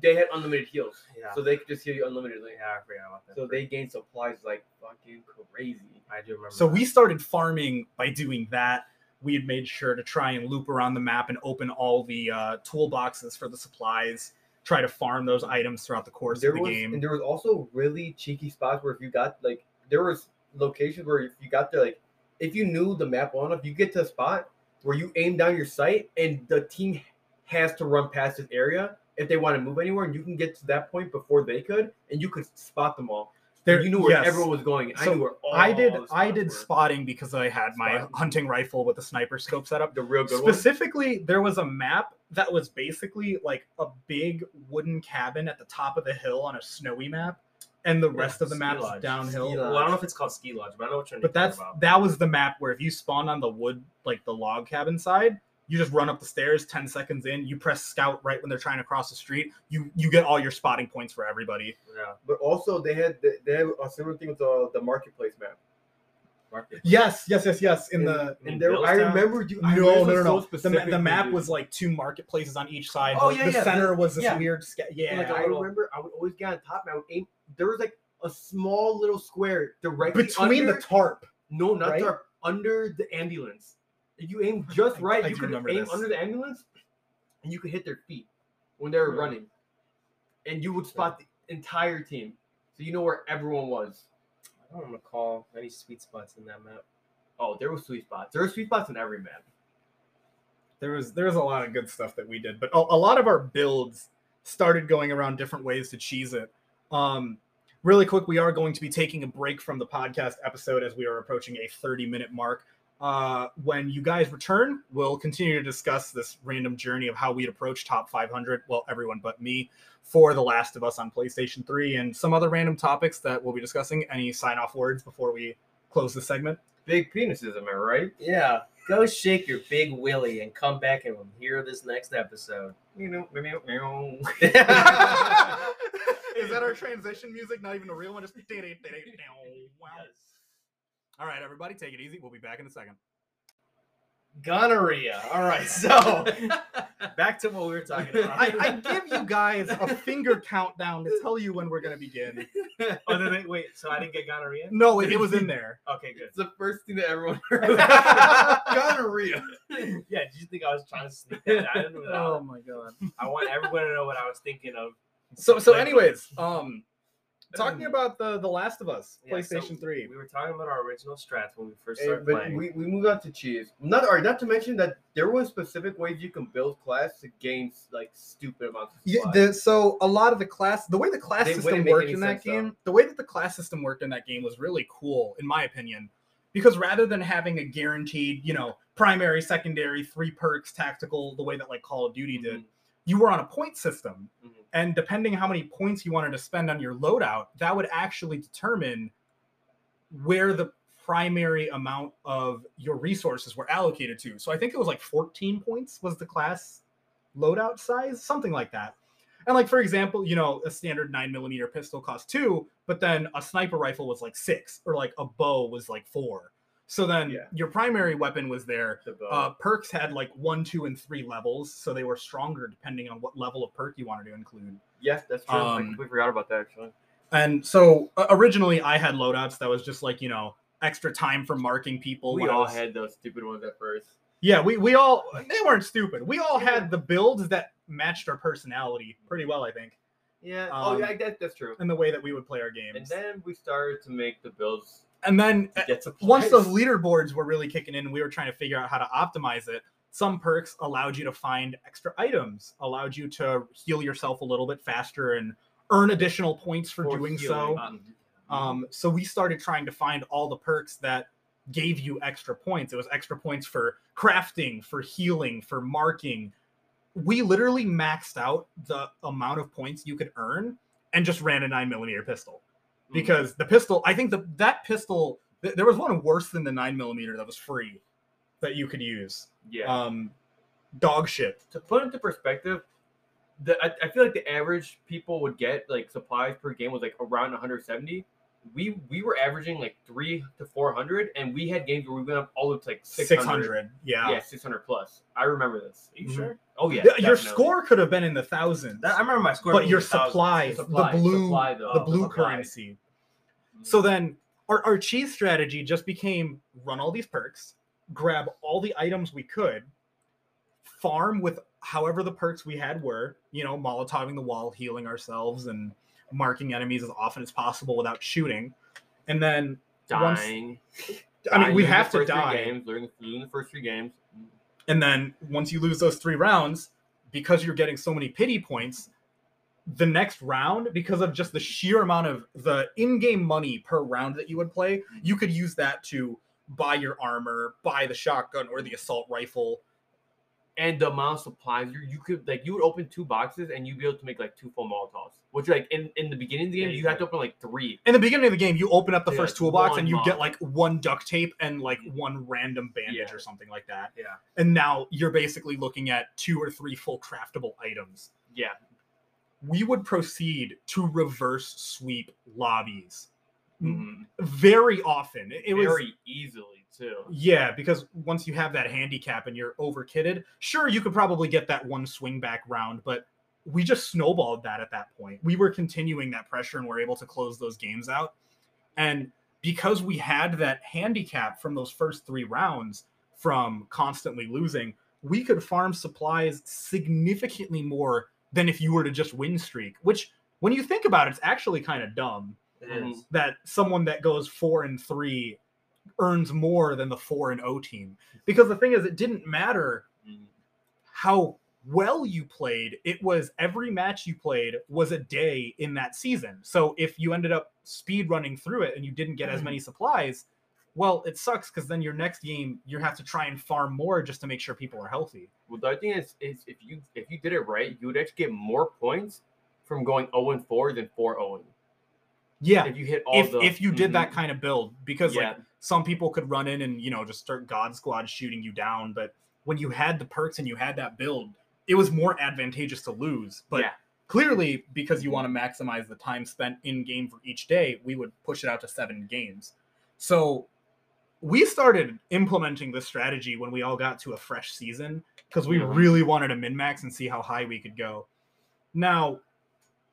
they had unlimited heals, Yeah. so they could just heal you unlimitedly. yeah, I forgot about that. So they gained supplies like fucking crazy. I do remember. So that. we started farming by doing that. We had made sure to try and loop around the map and open all the uh, toolboxes for the supplies. Try to farm those items throughout the course there of the was game. and there was also really cheeky spots where if you got like there was locations where if you got there like if you knew the map well enough, you get to a spot where you aim down your sight and the team has to run past this area if they want to move anywhere, and you can get to that point before they could, and you could spot them all. There- you knew where yes. everyone was going. I So knew where all I did. I did were. spotting because I had my Spotting. hunting rifle with the sniper scope set up. the real good one. Specifically, there was a map that was basically like a big wooden cabin at the top of the hill on a snowy map, and the Yeah, rest of the map is downhill. Well, I don't know if it's called ski lodge, but I know what you're But that's about. that was the map where if you spawn on the wood, like the log cabin side, you just run up the stairs. Ten seconds in, you press scout right when they're trying to cross the street. You you get all your spotting points for everybody. Yeah. But also they had they had a similar thing with the, the marketplace map. Market. Yes, yes, yes, yes. In and, the in and there, I remember you. no, I no, remember no, so. The, the map was like two marketplaces on each side. Oh, the, yeah, the yeah, center the- was this yeah. weird. Sca- yeah, like I- I remember, I would always get on top, and I would aim. There was like a small little square directly between under, the tarp. no, not right? tarp, under the ambulance. If you aim just right, I you could aim this. under the ambulance, and you could hit their feet when they were running, and you would spot the entire team, so you know where everyone was. I don't recall any sweet spots in that map. Oh, there were sweet spots. There were sweet spots in every map. there was there was a lot of good stuff that we did, but a, a lot of our builds started going around different ways to cheese it. Um, really quick, we are going to be taking a break from the podcast episode as we are approaching a 30 minute mark. Uh, when you guys return, we'll continue to discuss this random journey of how we'd approach top 500. Well, everyone but me for The Last of Us on PlayStation 3 and some other random topics that we'll be discussing. Any sign off words before we close the segment? big penises. Am I right? Yeah. Go shake your big willy and come back and hear this next episode. You know, meow, meow. Is that our transition music? Not even a real one. Just. Wow. All right, everybody, take it easy. We'll be back in a second. Gonorrhea. All right. So back to what we were talking about. I, I give you guys a finger countdown to tell you when we're gonna begin. oh, no, no, wait. So I didn't get gonorrhea? No, it, it was in there. Okay, good. It's the first thing that everyone heard. Gonorrhea. yeah, did you think I was trying to sneak that? I didn't know that. Oh my god. I want everyone to know what I was thinking of. So so, Like- anyways, um, talking about the the Last of Us Yeah, so PlayStation Three. We were talking about our original strats when we first Hey, started but playing. we, we moved on to cheese. Not or not to mention that there was specific ways you can build class to gain like stupid amounts of Yeah, the, so a lot of the class, the way the class They system worked in that sense, though. game, the way that the class system worked in that game was really cool, in my opinion, because rather than having a guaranteed, you know, primary, secondary, three perks, tactical, the way that like Call of Duty did, Mhm. You were on a point system, Mhm. and depending how many points you wanted to spend on your loadout, that would actually determine where the primary amount of your resources were allocated to. So I think it was like 14 points was the class loadout size, something like that. And like for example, you know, a standard nine millimeter pistol cost two, but then a sniper rifle was like six, or like a bow was like four. So then Yeah. your primary weapon was there. The. Uh, perks had like one, two, and three levels, so they were stronger depending on what level of perk you wanted to include. yes, that's true. Um, completely forgot about that actually. And so uh, originally I had loadouts that was just like, you know, extra time for marking people. we all was- had those stupid ones at first. Yeah, we, we all, they weren't stupid. We all had the builds that matched our personality pretty well, I think, Yeah. Um, oh, yeah, that, that's true. And the way that we would play our games. And then we started to make the builds And then uh, once those leaderboards were really kicking in, we were trying to figure out how to optimize it. Some perks allowed you to find extra items, allowed you to heal yourself a little bit faster and earn additional points for, For doing so. Um, so we started trying to find all the perks that gave you extra points. It was extra points for crafting, for healing, for marking. We literally maxed out the amount of points you could earn and just ran a nine millimeter pistol. Because the pistol. I think the that pistol. th- There was one worse than the nine millimeter that was free that you could use. yeah. Um, dog shit. to put into perspective, the I, I feel like the average people would get like supplies per game was like around 170. We we were averaging like three to 400, and we had games where we went up all the way to like 600. Six hundred. Yeah. Yeah, 600 plus. I remember this. Are you Mhm. sure? Oh yeah. Your definitely. score could have been in the thousands. That- I remember my score. but your supplies, Supply, the blue, supply, the blue supply. currency. Mm. So then our, our cheese strategy just became run all these perks, grab all the items we could, farm with however the perks we had were, you know, molotoving the wall, healing ourselves, and marking enemies as often as possible without shooting. And then, once- dying. I mean, Dying we have to die. Games, during the first three games. And then once you lose those three rounds, because you're getting so many pity points, the next round, because of just the sheer amount of the in-game money per round that you would play, you could use that to buy your armor, buy the shotgun or the assault rifle. And the amount of supplies you, you could like, you would open two boxes and you'd be able to make like two full Molotovs. Which like in, in the beginning of the game, Yeah, you you had to open like three. In the beginning of the game, you open up the Yeah, first toolbox and you get like one duct tape and like one random bandage Yeah. or something like that. Yeah. And now you're basically looking at two or three full craftable items. Yeah. We would proceed to reverse sweep lobbies Mhm. very often. It, it was very easily too. yeah, because once you have that handicap and you're over kitted, sure you could probably get that one swing back round, but we just snowballed that at that point. We were continuing that pressure and we're able to close those games out. And because we had that handicap from those first three rounds from constantly losing, we could farm supplies significantly more than if you were to just win streak, which when you think about it, it's actually kind of dumb that someone that goes four and three earns more than the four and O team. Because the thing is, it didn't matter Mhm. how well you played. It was every match you played was a day in that season. So if you ended up speed running through it and you didn't get as many supplies, well, it sucks because then your next game you have to try and farm more just to make sure people are healthy. Well, the other thing is, is if you if you did it right, you would actually get more points from going 0 and 4 than 4 0. Yeah. If you hit all If the if you did that Mhm. kind of build, because yeah, like some people could run in and you know just start God Squad shooting you down, but when you had the perks and you had that build, it was more advantageous to lose. But Yeah. clearly, because you want to maximize the time spent in game for each day, we would push it out to seven games. So we started implementing this strategy when we all got to a fresh season because we Mhm. really wanted a min max and see how high we could go. Now,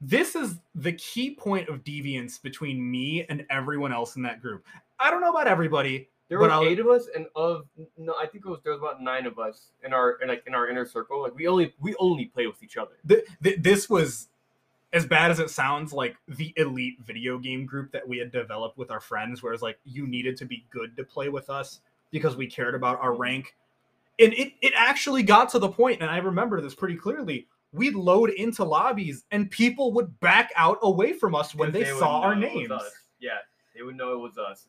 this is the key point of deviance between me and everyone else in that group. I don't know about everybody. there were I'll- eight of us, and of no, I think it was there was about nine of us in our in like in our inner circle. Like we only we only play with each other. Th- th- this was as bad as it sounds like the elite video game group that we had developed with our friends where whereas like you needed to be good to play with us because we cared about our rank and it, it actually got to the point and i remember this pretty clearly we'd load into lobbies and people would back out away from us when they, would saw our know it was names. Yeah, they would know it was us.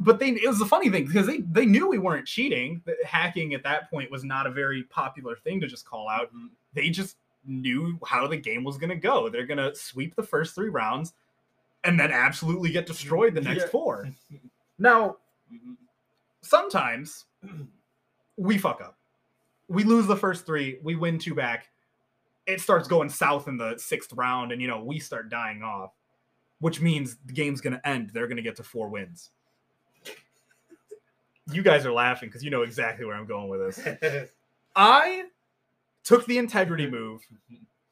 but they it was the funny thing because they they knew we weren't cheating hacking at that point was not a very popular thing to just call out they just knew how the game was going to go they're going to sweep the first three rounds and then absolutely get destroyed the next Yeah. four now Mhm. sometimes we fuck up we lose the first three we win two back it starts going south in the sixth round and you know we start dying off which means the game's going to end. They're going to get to four wins. You guys are laughing because you know exactly where i'm going with this. I took the integrity move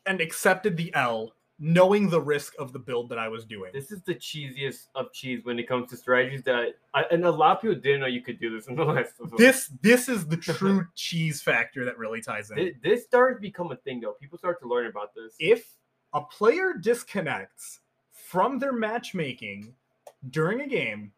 and accepted the L, knowing the risk of the build that I was doing. This is the cheesiest of cheese when it comes to strategies that, I, and a lot of people didn't know you could do this in the last. This this is the true cheese factor that really ties in. Thi- this starts to become a thing though. People start to learn about this. If a player disconnects from their matchmaking during a game,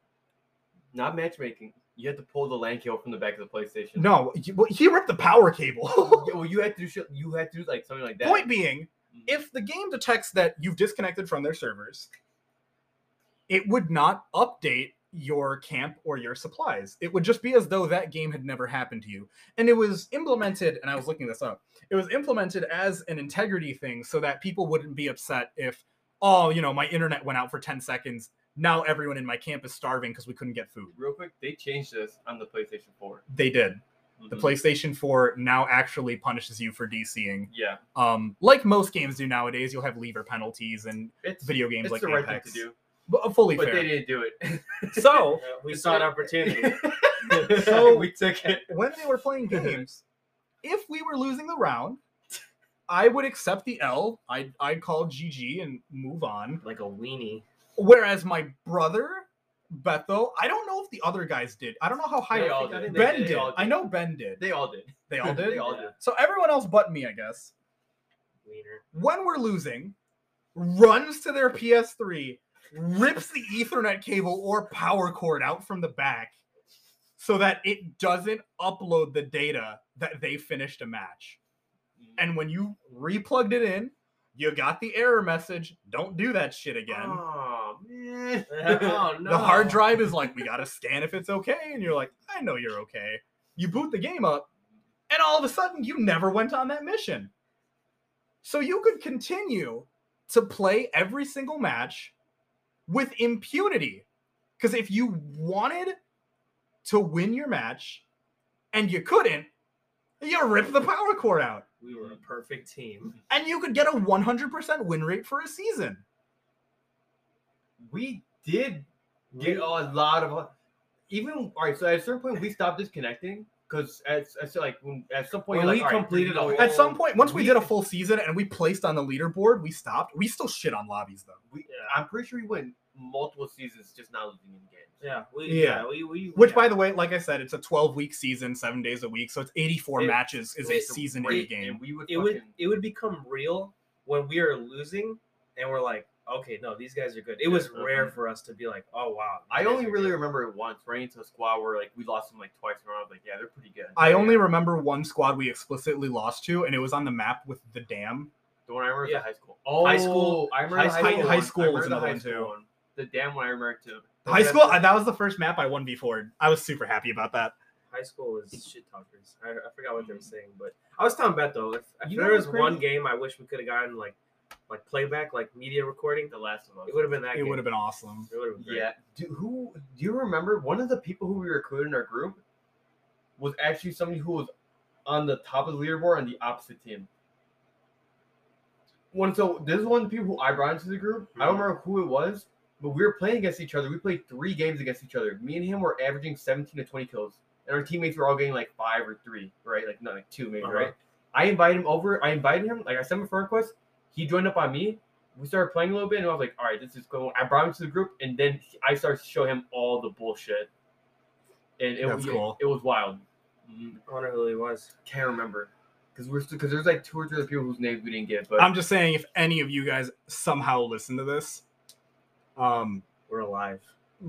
Not matchmaking. You had to pull the LAN cable from the back of the PlayStation. no, he, well, he ripped the power cable. Yeah, well, you had to do shit. You had to do like something like that. Point being. Mm-hmm. if the game detects that you've disconnected from their servers, it would not update your camp or your supplies. It would just be as though that game had never happened to you. And it was implemented, and I was looking this up, it was implemented as an integrity thing so that people wouldn't be upset if, oh, you know, my internet went out for 10 seconds. Now everyone in my camp is starving because we couldn't get food. real quick, they changed this on the PlayStation 4. They did. The Mhm. PlayStation 4 now actually punishes you for DCing. Yeah, Um, like most games do nowadays, you'll have leaver penalties and it's video games it's like the right Apex. thing to do, But fully but fair. they didn't do it. So Yeah, we saw an opportunity. So- we took it. when they were playing games, if we were losing the round, I would accept the L. I'd, I'd call GG and move on. like a weenie. Whereas my brother, Beto, I don't know if the other guys did. I don't know how high all did. Ben did. all I know Ben did. They all did. They all did. They all did. So everyone else but me, I guess. Wiener. when we're losing, runs to their PS3, rips the Ethernet cable or power cord out from the back so that it doesn't upload the data that they finished a match. And when you replugged it in, you got the error message. Don't do that shit again. Oh man. oh no. The hard drive is like, we got to scan if it's okay. And you're like, I know you're okay. You boot the game up, and all of a sudden, you never went on that mission. So you could continue to play every single match with impunity. Because if you wanted to win your match and you couldn't, you rip the power cord out. We were a perfect team. And you could get a 100% win rate for a season. We did get a lot of even all right. So at a certain point, we stopped disconnecting because at, at like when, at some point When you're we like, completed a At some point, once we we- did a full season and we placed on the leaderboard, we stopped. We still shit on lobbies though. we, I'm pretty sure we went multiple seasons just not losing in games. Yeah, we Yeah. yeah, we we Which, yeah. by the way, like I said, it's a 12 week season, seven days a week, so it's 84 It- matches is a season in a game. and we would it would it would become real when we are losing and we're like, okay, no, these guys are good. It was Yeah, rare mhm. for us to be like, oh wow. I only really good. remember it once running into a squad where like we lost them like twice in a row. I was like, yeah, they're pretty good. I Yeah, only remember one squad we explicitly lost to, and it was on the map with the dam. the one I remember is Yeah. the high school. Oh, High school- I remember high the school- high, high school was the another high one, too. one. The damn one I remember too. High school, that was the first map I 1v4'd. I was super happy about that. high school was shit talkers. I, I forgot what they were saying, but I was telling Beth though, if, if there was what's one game I wish we could have gotten like like playback, like media recording, The Last of Us. it would have been that. It would have been awesome. It would have been great. Yeah. Do who do you remember one of the people who we recruited in our group was actually somebody who was on the top of the leaderboard on the opposite team. One so this is one of the people who I brought into the group. I don't Mhm. remember who it was, but we were playing against each other. We played three games against each other. Me and him were averaging 17 to 20 kills. And our teammates were all getting like five or three, right? Like not like two maybe, Uh-huh. right? I invited him over. I invited him, like I sent him a friend request. He joined up on me. We started playing a little bit, and I was like, "All right, this is cool." I brought him to the group, and then I started to show him all the bullshit, and it was cool. it was wild. Mm, I wonder who he was. Can't remember because we're because there's like two or three other people whose names we didn't get, but I'm just saying, if any of you guys somehow listen to this, um, We're alive.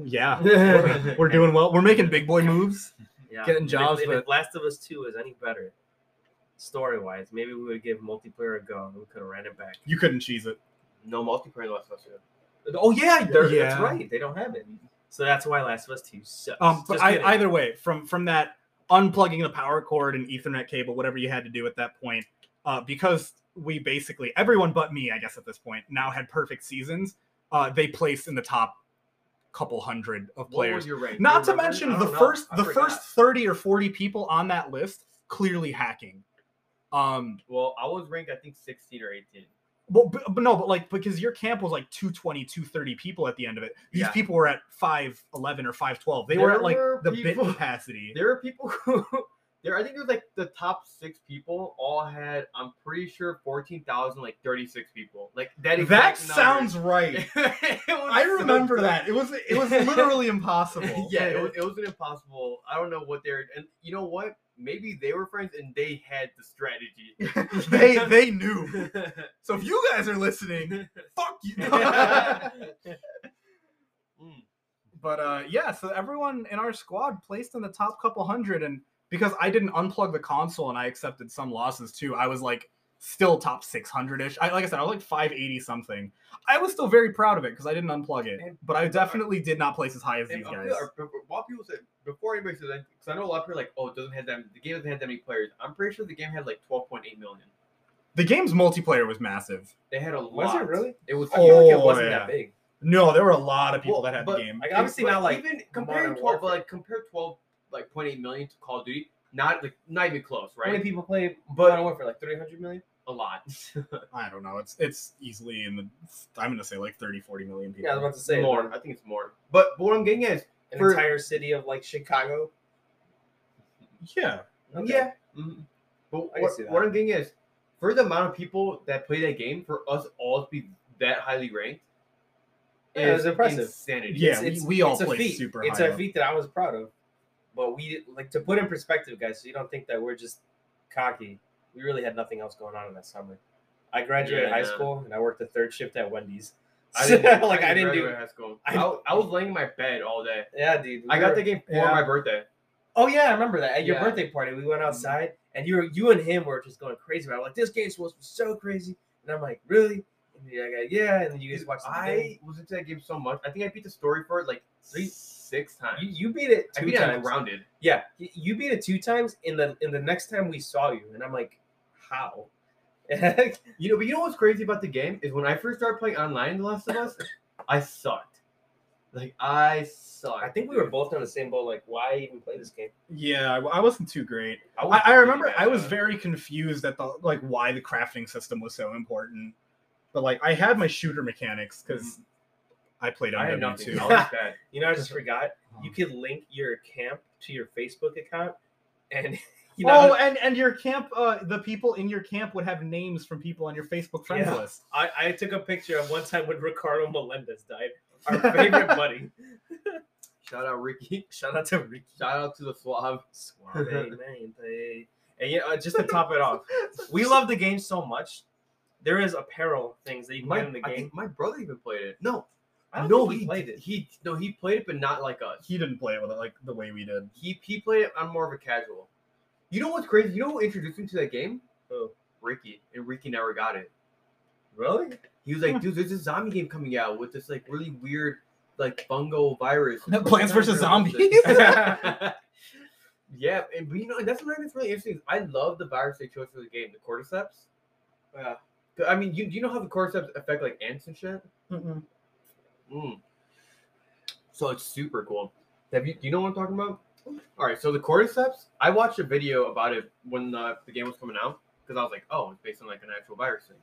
yeah, we're, we're doing well. We're making big boy moves. Yeah. Getting If- jobs, If, if but- Last of Us Two is any better, story wise, maybe we would give multiplayer a go. and We could have ran it back. You couldn't cheese it. no multiplayer in Last of Us. yet. Oh yeah, they're- that's right. They don't have it, so that's why Last of Us Two sucks. Um, but I, either way, from from that unplugging the power cord and Ethernet cable, whatever you had to do at that point, uh, because we basically everyone but me, I guess at this point, now had perfect seasons. Uh, they placed in the top couple hundred of What players. was your rank? Not You to mention the know. first I the forgot. first 30 or 40 people on that list clearly hacking. Um Well, I was ranked I think 16 or 18. but, but, but no, but like because your camp was like 220, 230 people at the end of it. These Yeah. people were at 511 or 512. They were at like were the bit capacity. There are people who there. I think there's like the top six people all had. I'm pretty sure 14,000 like 36 people. Like that. That sounds number. right. I remember dumb. that. It was it was literally impossible. yeah, it was, it was an impossible. I don't know what they're and you know what? Maybe they were friends and they had the strategy. they they knew. So if you guys are listening, fuck you. But uh yeah, so everyone in our squad placed in the top couple hundred and because I didn't unplug the console and I accepted some losses too, I was like still top 600ish. I like I said I was like 580 something. I was still very proud of it because I didn't unplug it, And- but I definitely did not place as high as And these guys. feel- or be- while people say before anybody says that, because I know a lot of people are like, oh, it doesn't have that. The game doesn't have that many players. I'm pretty sure the game had like 12.8 million. The game's multiplayer was massive. They had a lot. Was it really? It was. I feel like it Oh, wasn't yeah. that big. No, there were a lot of people Well, that had but- the game. Like obviously But not like even comparing Modern 12, but like compare 12 like 0.8 million to Call of Duty, not like not even close, right? How many right? people play But- Modern Warfare? Like three hundred million. A lot. I don't know. It's it's easily in the I'm gonna say like 30, 40 million people. Yeah, I was about to say more. I think it's more. But, but what I'm getting at is, An for- entire city of like Chicago. yeah. Okay. yeah. mhm. But I what, see that. what I'm getting at is, for the amount of people that play that game, for us all to be that highly ranked, Yeah, it is was impressive. Insanity. Yeah, we- we all a played feat. super It's high a up. feat that I was proud of. But we like to put in perspective, guys, so you don't think that we're just cocky. We really had nothing else going on in that summer. I graduated Yeah, high school and I worked the third shift at Wendy's. I didn't, like I didn't do. high school. I- I, I was laying in my bed all day. Yeah, dude. we I got the game for Yeah. my birthday. Oh yeah, I remember that at your. Mm-hmm. birthday party. We went outside and you were you and him were just going crazy about it. Like this game's supposed to be so crazy, and I'm like, really? And you're like, yeah. And then you guys watched the game. I was into that game so much. I think I beat the story for it like three, six times. You, you beat it Two I beat it times. grounded. Yeah, you beat it two times. In the in the next time we saw you, and I'm like, how? You know, but you know what's crazy about the game is when I first started playing online, The Last of Us, I sucked. Like I sucked. I think we were both on the same boat. Like, why even play this game? Yeah, I, I wasn't too great. I, was I, I remember bad I was very confused at the like why the crafting system was so important. But like I had my shooter mechanics because mm-hmm. I played I had MW nothing. too. I was bad. You know, I just forgot. You could link your camp to your Facebook account, and you know, oh, and and your camp, uh, the people in your camp would have names from people on your Facebook friends Yeah. list. I, I took a picture of one time when Ricardo Melendez died, our favorite buddy. Shout out Ricky. Shout out to Ricky Shout out to the Suave. Suavemente. And yeah, uh, just to top it off, we love the game so much. There is apparel things that you can My, get in the I game. think my brother even played it. No, I don't no, think he he played it. He no, he played it, but not like us. He didn't play it with it like the way we did. He he played it on more of a casual. You know what's crazy? You know who introduced me to that game? Who? Ricky, and Ricky never got it. Really? He was like, dude, there's this zombie game coming out with this like really weird like fungal virus. Plants vs. Zombies. yeah, and but you know, and that's something that's really interesting. I love the virus they chose for the game, the cordyceps. Yeah. I mean, you you know how the cordyceps affect like ants and shit. Mm-mm. Mm. So it's super cool. Have you? Do you know what I'm talking about? All right. So the cordyceps, I watched a video about it when the, the game was coming out because I was like, oh, it's based on like an actual virus thing.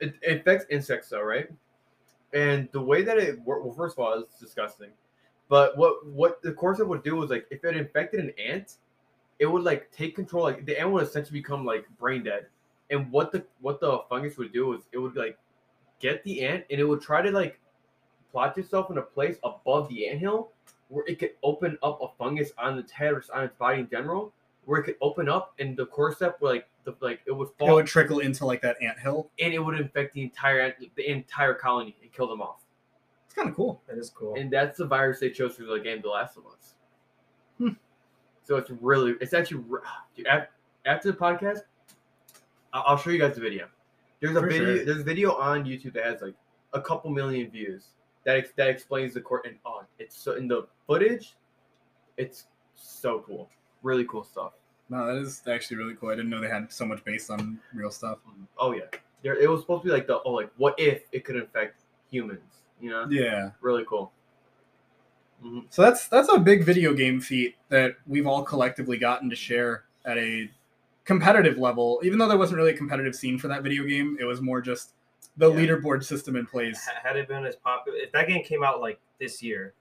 It, it affects insects though, right? And the way that it worked, well, first of all, it's disgusting. But what what the cordyceps would do was like if it infected an ant, it would like take control. Like the ant would essentially become like brain dead. And what the what the fungus would do is it would like get the ant and it would try to like plot itself in a place above the anthill where it could open up a fungus on its head or on its body in general, where it could open up and the cordyceps would like the like it would fall. It would trickle into like that ant hill. and it would infect the entire the entire colony and kill them off. It's kind of cool. That is cool. And that's the virus they chose for the game, The Last of Us. Hmm. So it's really, it's actually, dude, after the podcast, I- I'll show you guys the video. There's a For video, sure. there's a video on YouTube that has like a couple million views that ex- that explains the court. And oh, it's so in the footage, it's so cool, really cool stuff. No, that is actually really cool. I didn't know they had so much based on real stuff. Oh yeah, there it was supposed to be like the oh like what if it could infect humans, you know? Yeah. Really cool. Mhm. So that's that's a big video game feat that we've all collectively gotten to share at a competitive level. Even though there wasn't really a competitive scene for that video game, it was more just the Yeah. leaderboard system in place. Had it been as popular, if that game came out like this year,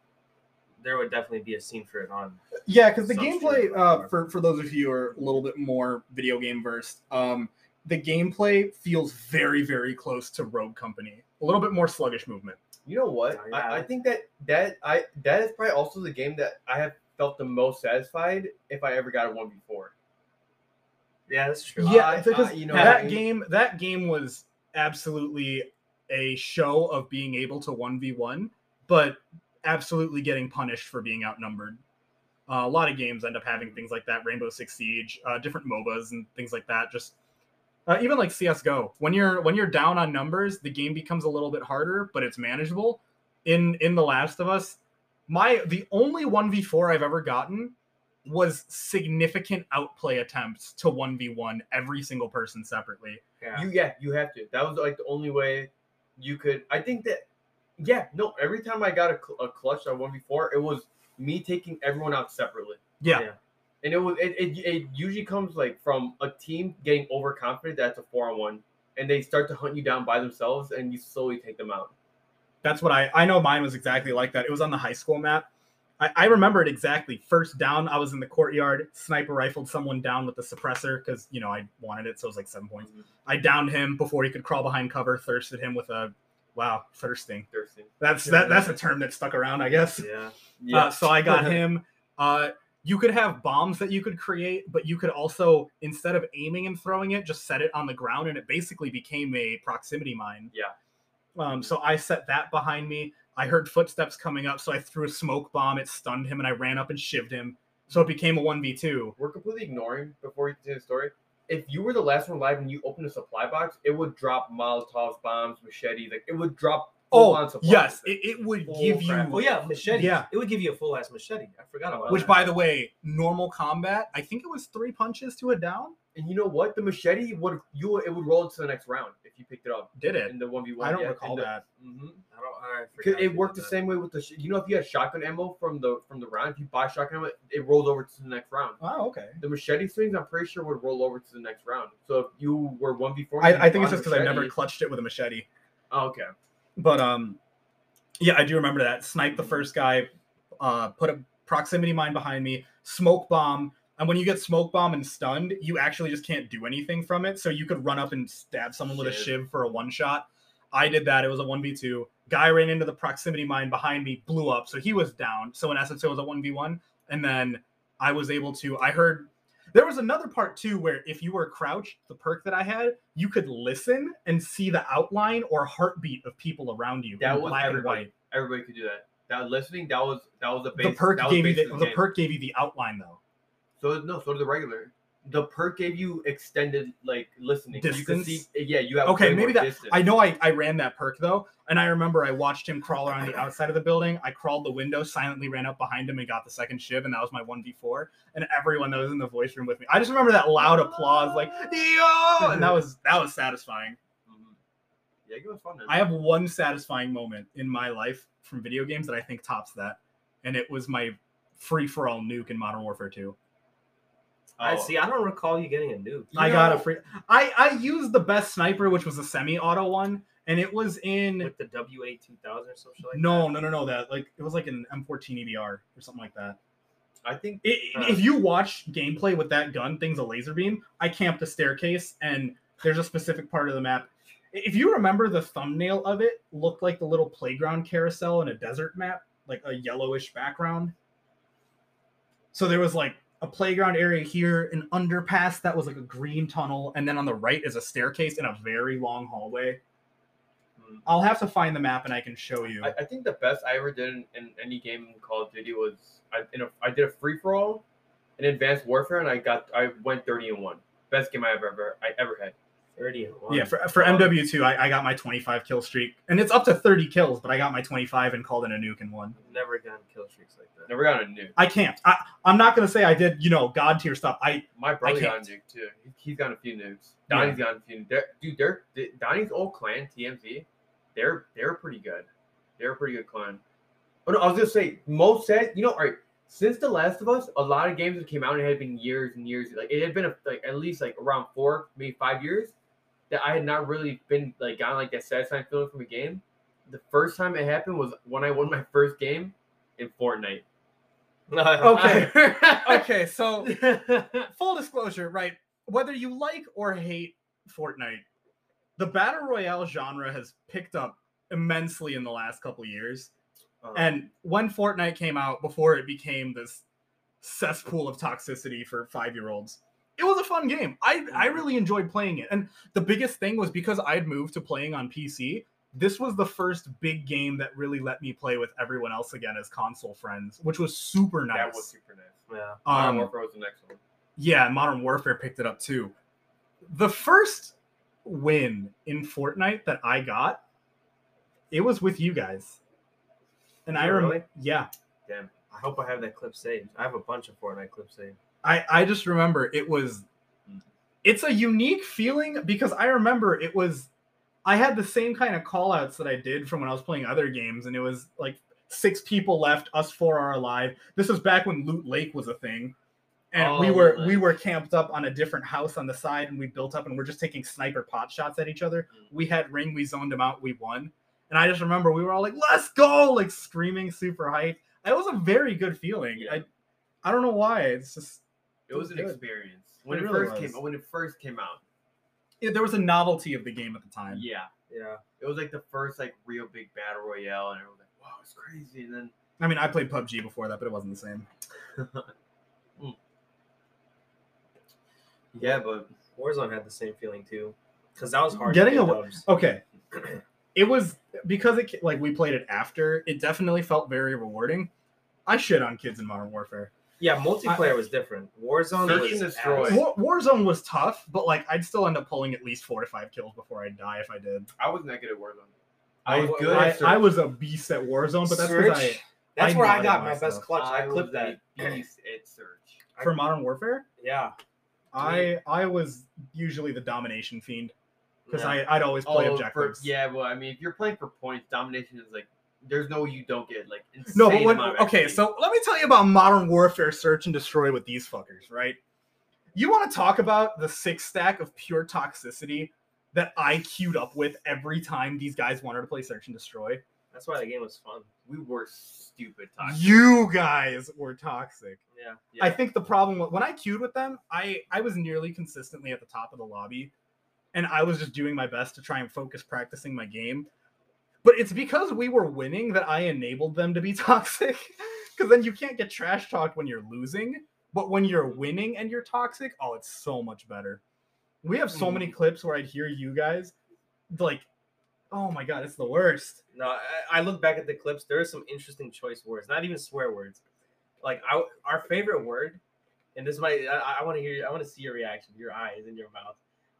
there would definitely be a scene for it on. Yeah, because the gameplay, uh, for for those of you who are a little bit more video game versed, um, the gameplay feels very very close to Rogue Company. A little bit more sluggish movement. You know what? Oh, yeah. I, I think that that I that is probably also the game that I have felt the most satisfied if I ever got a one before. Yeah, that's true. Yeah, I- because I- you know that I mean? game that game was absolutely a show of being able to one v one, but absolutely getting punished for being outnumbered. Uh, a lot of games end up having things like that. Rainbow Six Siege, uh, different MOBAs and things like that. Just uh, even like CS:GO, when you're when you're down on numbers, the game becomes a little bit harder, but it's manageable. In in The Last of Us, my the only one v four I've ever gotten was significant outplay attempts to 1v1 every single person separately. Yeah. You yeah, you have to. That was like the only way you could. I think that yeah, no. Every time I got a, cl- a clutch on one before, it was me taking everyone out separately. Yeah. Yeah. And it was it, it, it usually comes like from a team getting overconfident that's a four on one, and they start to hunt you down by themselves, and you slowly take them out. That's what I I know mine was exactly like that. It was on the high school map. I, I remember it exactly. First down, I was in the courtyard, sniper rifled someone down with the suppressor because you know I wanted it, so it was like seven points. I downed him before he could crawl behind cover, thirsted him with a wow, thirsting. Thirsty. That's that that's a term that stuck around, I guess. Yeah. Uh, so I got him. Uh, you could have bombs that you could create, but you could also, instead of aiming and throwing it, just set it on the ground, and it basically became a proximity mine. Yeah. Um, so I set that behind me. I heard footsteps coming up, so I threw a smoke bomb. It stunned him, and I ran up and shivved him. So it became a one v two. we're completely ignoring before you tell the story. If you were the last one alive and you opened a supply box, it would drop Molotovs, bombs, machetes. Like it would drop. Oh full-on supplies. yes, it, it would Full give you. crap. Oh yeah, machete. Yeah. It would give you a full ass machete. I forgot about Which, that. by the way, normal combat. I think it was three punches to a down. And you know what? The machete would you it would roll into the next round if you picked it up Did it? in the one v one. I don't recall that. Mm-hmm. I don't. I forgot It worked the that. same way with the sh- you know if you had shotgun ammo from the from the round if you buy shotgun ammo it rolls over to the next round. Oh, okay. The machete swings I'm pretty sure would roll over to the next round. So if you were one v four, I, I think it's just because I never clutched it with a machete. Oh, okay. But um, yeah, I do remember that. Snipe the first guy, uh, put a proximity mine behind me, smoke bomb, and when you get smoke bomb and stunned, you actually just can't do anything from it. So you could run up and stab someone with a Shiv. for a one shot. I did that. It was a one v two. Guy ran into the proximity mine behind me, blew up, so he was down. So in essence, it was a one v one. And then I was able to. I heard there was another part too where if you were crouched, the perk that I had, you could listen and see the outline or heartbeat of people around you. That was black and everybody. white. Everybody could do that. That listening that was that was the base. The perk that was gave you base the, the perk gave you the outline though. So no, so did the regular. The perk gave you extended like listening. You Distance? see, yeah, you have Okay, maybe that- distance. I know I, I ran that perk though, and I remember I watched him crawl around the outside of the building. I crawled the window, silently ran up behind him and got the second shiv, and that was my one v four. And everyone that was in the voice room with me, I just remember that loud applause, like yo, and that was that was satisfying. Mhm. Yeah, it was fun. I have one satisfying moment in my life from video games that I think tops that, and it was my free for all nuke in Modern Warfare 2. I Oh, see. I don't recall you getting a nuke. You I got a free. I I used the best sniper, which was a semi-auto one, and it was in. with the WA two thousand or something like no, that. no, no, no. That like it was like an M14 EBR or something like that. I think I Huh. If you watch gameplay with that gun, thing's a laser beam. I camped a staircase, and there's a specific part of the map. If you remember, the thumbnail of it looked like the little playground carousel in a desert map, like a yellowish background. So there was like a playground area here, an underpass that was like a green tunnel, and then on the right is a staircase in a very long hallway. Hmm. I'll have to find the map and I can show you. I, I think the best I ever did in, in any game in Call of Duty was I in a, I did a free for all in Advanced Warfare and I got I went thirty and one. Best game I ever ever I ever had. Thirty. Yeah, for, for MW2, I, I got my 25 kill streak, and it's up to 30 kills, but I got my 25 and called in a nuke and won. I've never gotten kill streaks like that. Never got a nuke. I can't. I, I'm not gonna say I did, you know, god tier stuff. I My brother got a can't. nuke too. He, he's got a few nukes. Yeah. Donnie's got a few. They're, dude, they're they, Donnie's old clan TMZ. They're they're pretty good. They're a pretty good clan. Oh no, I was gonna say most said. You know, all right. Since The Last of Us, a lot of games that came out and it had been years and years. Like it had been a, like at least like around four, maybe five years that I had not really been like gotten like that satisfying feeling from a game. The first time it happened was when I won my first game in Fortnite. Okay. okay. So full disclosure, right? Whether you like or hate Fortnite, the battle royale genre has picked up immensely in the last couple years. Uh, And when Fortnite came out, before it became this cesspool of toxicity for five year olds, it was a fun game. I, I really enjoyed playing it. And the biggest thing was because I had moved to playing on PC, this was the first big game that really let me play with everyone else again as console friends, which was super nice. that was super nice. yeah. Modern Um, Warfare was the next one. yeah, Modern Warfare picked it up too. The first win in Fortnite that I got, it was with you guys. And I Oh, remember, really? yeah, Damn. I hope I have that clip saved. I have a bunch of Fortnite clips saved. I I just remember it was it's a unique feeling because I remember it was I had the same kind of callouts that I did from when I was playing other games and it was like six people left, us four are alive. This was back when Loot Lake was a thing. And we Oh, were Loot we were camped up on a different house on the side and we built up and we're just taking sniper pot shots at each other. Mm. We had ring, we zoned them out, we won. And I just remember we were all like, "Let's go!" like screaming super hype. It was a very good feeling. Yeah. I I don't know why. It's just It was an good. experience when It it, really first was. came when it first came out. yeah, there was a novelty of the game at the time. Yeah, Yeah. it was like the first like real big battle royale, and everyone was like, "Wow, it's crazy!" And then I mean, I played PUBG before that, but it wasn't the same. Hmm. yeah, but Warzone had the same feeling too. Because that was hard Getting to a get wa- dubs. Okay, it was because it like we played it after. It definitely felt very rewarding. I shit on kids in Modern Warfare. Yeah, multiplayer was different. Warzone Search was and destroy. War, Warzone was tough, but like I'd still end up pulling at least four to five kills before I'd die if I did. I was negative Warzone. I was good I, at search. I was a beast at Warzone, but that's because I. That's I where I got my my best clutch. I, was clipped that. beast at search. for Modern Warfare, Yeah. I I was usually the domination fiend because Yeah. I I'd always play Oh, for, objectives. yeah, well, I mean, if you're playing for points, domination is like there's no way you don't get like insane No, but when amount of okay, so let me tell you about Modern Warfare Search and Destroy with these fuckers, right? You want to talk about the six stack of pure toxicity that I queued up with every time these guys wanted to play Search and Destroy? That's why the game was fun. we were stupid toxic. You guys were toxic. Yeah. Yeah. I think the problem wa- when I queued with them, I I was nearly consistently at the top of the lobby, and I was just doing my best to try and focus practicing my game. But it's because we were winning that I enabled them to be toxic. Because then you can't get trash talked when you're losing, but when you're winning and you're toxic, oh, it's so much better. We have so many mm. clips where I'd hear you guys like, oh my god, it's the worst. No, I, I look back at the clips. There are some interesting choice words, not even swear words. Like I, our favorite word, and this might I, I want to hear. I want to see your reaction, your eyes, and your mouth.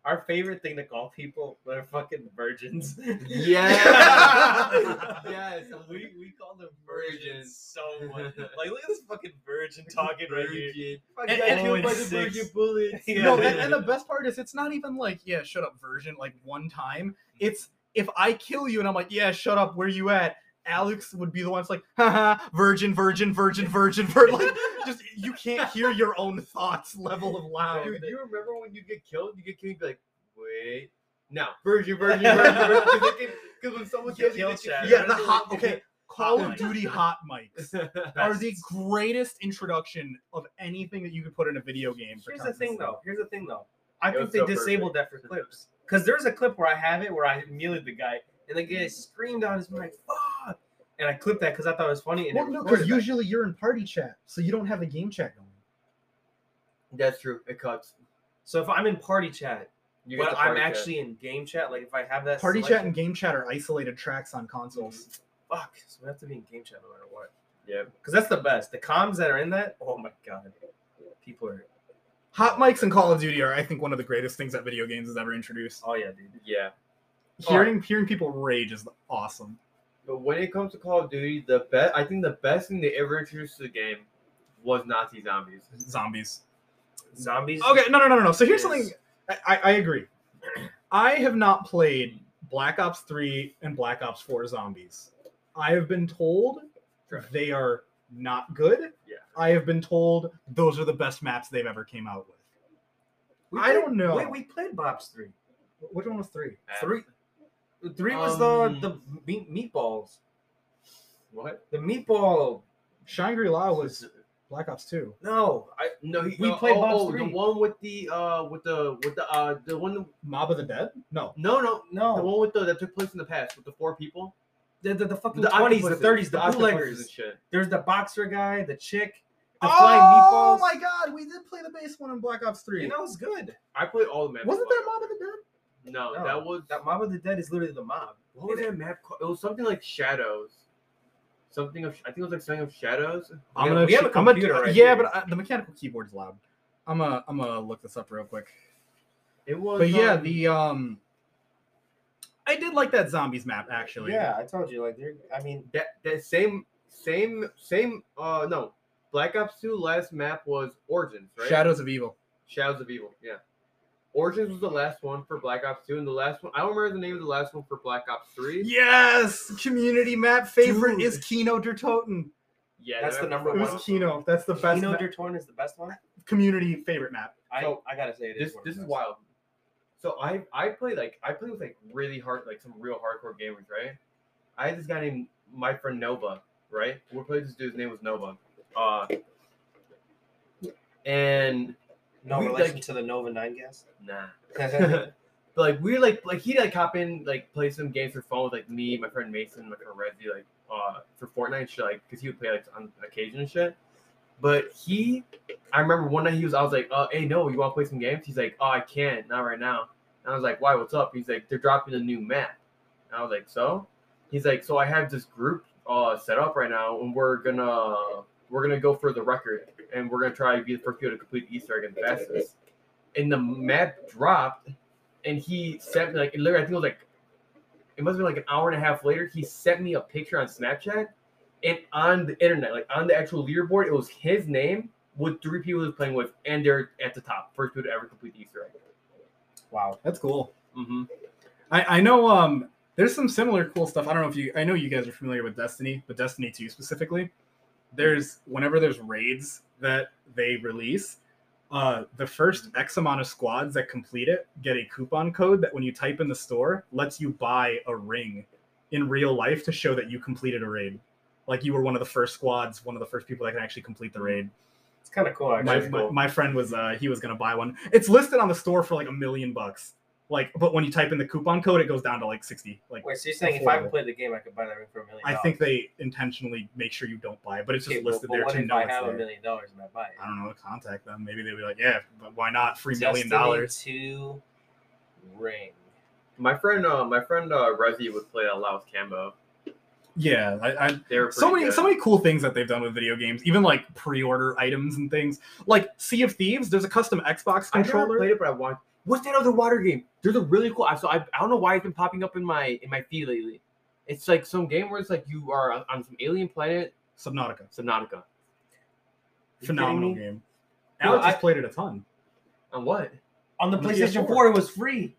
Our favorite thing to call people they're fucking virgins. Yeah. yes, we we call them virgins so much. Like look at this fucking virgin talking right here. Virgin. And- and- killed by the virgin bullets. Yeah. no, and, and the best part is it's not even like, yeah, shut up, version, like one time. Mm-hmm. It's if I kill you and I'm like, yeah, shut up, where you at? Alex would be the one that's like, haha, virgin, virgin, virgin, virgin, virgin. Like, just you can't hear your own thoughts level of loud. Dude, do you remember when you get killed? You get killed, you be like, wait, no, virgin, virgin, virgin, virgin. Because when someone kills you, Kill they can chat. hear yeah, the hot. Okay, Call of Duty hot mics are the greatest introduction of anything that you could put in a video game. Here's the thing, though. Here's the thing, though. I think they so disabled that for clips. Because there's a clip where I have it where I muted the guy and the guy mm-hmm. screamed on his mic, "Fuck!" And I clipped that because I thought it was funny. And Well, no, because usually you're in party chat, so you don't have a game chat going. That's true. It cuts. So if I'm in party chat, You but the I'm party chat. actually in game chat, like if I have that Party chat and game chat are isolated tracks on consoles. Mm-hmm. fuck, so we have to be in game chat no matter what. Yeah. Because that's the best. The comms that are in that, oh my god, people are. Hot mics and Call of Duty are, I think, one of the greatest things that video games has ever introduced. Oh yeah, dude. Yeah. Hearing hearing people rage is awesome. But when it comes to Call of Duty, the best I think the best thing they ever introduced to the game was Nazi zombies. Zombies. Zombies. Okay, no, no, no, no. So here's is- something I, I, I agree. I have not played Black Ops 3 and Black Ops 4 Zombies. I have been told Trash. they are not good. Yeah. I have been told those are the best maps they've ever came out with. We I played- don't know. Wait, we played Bob's three. Which one was 3? Three. Three was Um, the the meat, meatballs. What? The meatball. Shangri-La was Black Ops 2. No, I No, he, We uh, played oh, Bob's oh, the three. one with the uh with the with the uh the one Mob of the Dead? No. no no no, the no. one with the that took place in the past with the four people The, the, the fucking twenties, the octopuses, thirties, the, octopuses and bootleggers. shit. There's the boxer guy, the chick, the flying oh meatballs. my god, we did play the base one in Black Ops 3. You know, it's good. I played all the maps. Wasn't there Mob of the Dead? Ops. No, No, that was That Mob of the Dead is literally the mob. what was that map called? It was something like Shadows. Something of I think it was like something of Shadows. I'm Yeah, gonna. we have a I'm gonna- computer right yeah, here. but uh, the mechanical keyboard's loud. I'm gonna. I'm gonna look this up real quick. It was. But yeah, um, the um. I did like that zombies map actually. Yeah, I told you. Like, they're. I mean, that that same same same uh no Black Ops 2 last map was Origins, right? Shadows of Evil. Shadows of Evil, yeah. Origins was the last one for Black Ops 2, and the last one I don't remember the name of the last one for Black Ops 3. Yes, community map favorite Dude. is Kino der Toten. Yeah, That's the map number It was was one. Kino. That's the best Kino map- der Torn is the best one. community favorite map. I, So, I gotta say it This is. this is wild. So I I play like I play with like really hard like some real hardcore gamers, right? I had this guy named my friend Nova, right? We played this dude dude's name was Nova. Uh and No we, relation like- to the Nova Nine gas. nah. But like we like like he like hop in like play some games for fun with like me, my friend Mason, my friend Reggie, like uh for Fortnite shit, like because he would play like on occasion and shit. But he, I remember one night he was, I was like, uh, hey no, you want to play some games? He's like, oh I can't, not right now. And I was like, why? What's up? He's like, they're dropping a new map. And I was like, so? He's like, so I have this group uh set up right now, and we're gonna we're gonna go for the record, and we're gonna try to be the first people to complete the Easter egg and the fastest. And the map dropped, and he sent me like literally, I think it was like it must have been like an hour and a half later. He sent me a picture on Snapchat, and on the internet, like on the actual leaderboard, it was his name with three people he was playing with, and they're at the top, first people to ever complete the Easter egg. wow. That's cool. Mm-hmm. I, I know um there's some similar cool stuff. I don't know if you I know you guys are familiar with Destiny, but Destiny 2 specifically. There's whenever there's raids that they release, uh the first X amount of squads that complete it get a coupon code that when you type in the store lets you buy a ring in real life to show that you completed a raid. Like you were one of the first squads, one of the first people that can actually complete the raid. It's kind of cool. Actually. My, my, my friend was uh he was gonna buy one. It's listed on the store for like a million bucks. Like, but when you type in the coupon code, it goes down to like sixty. Like, Wait, so you're saying if I affordable. could play the game, I could buy that ring for a million? I think they intentionally make sure you don't buy it, but it's just Okay, but- listed but there what to if know I it's have a there. million dollars and I buy it? I don't know. Contact them. Maybe they'll be like, yeah, but why not? Free million Destiny dollars. Two ring. My friend, uh, my friend uh, Rezi would play a lot with Cambo. Yeah, I, I They were so pretty many good. so many cool things that they've done with video games even like pre-order items and things like sea of thieves there's a custom xbox I never controller played it, but I want. What's that other water game? There's a really cool. I so I, I don't know why it's been popping up in my in my feed lately. It's like some game where it's like you are on, on some alien planet, subnautica Subnautica. Phenomenal game No, alex has I- played it a ton On what? On the On PlayStation PS4. 4, it was free.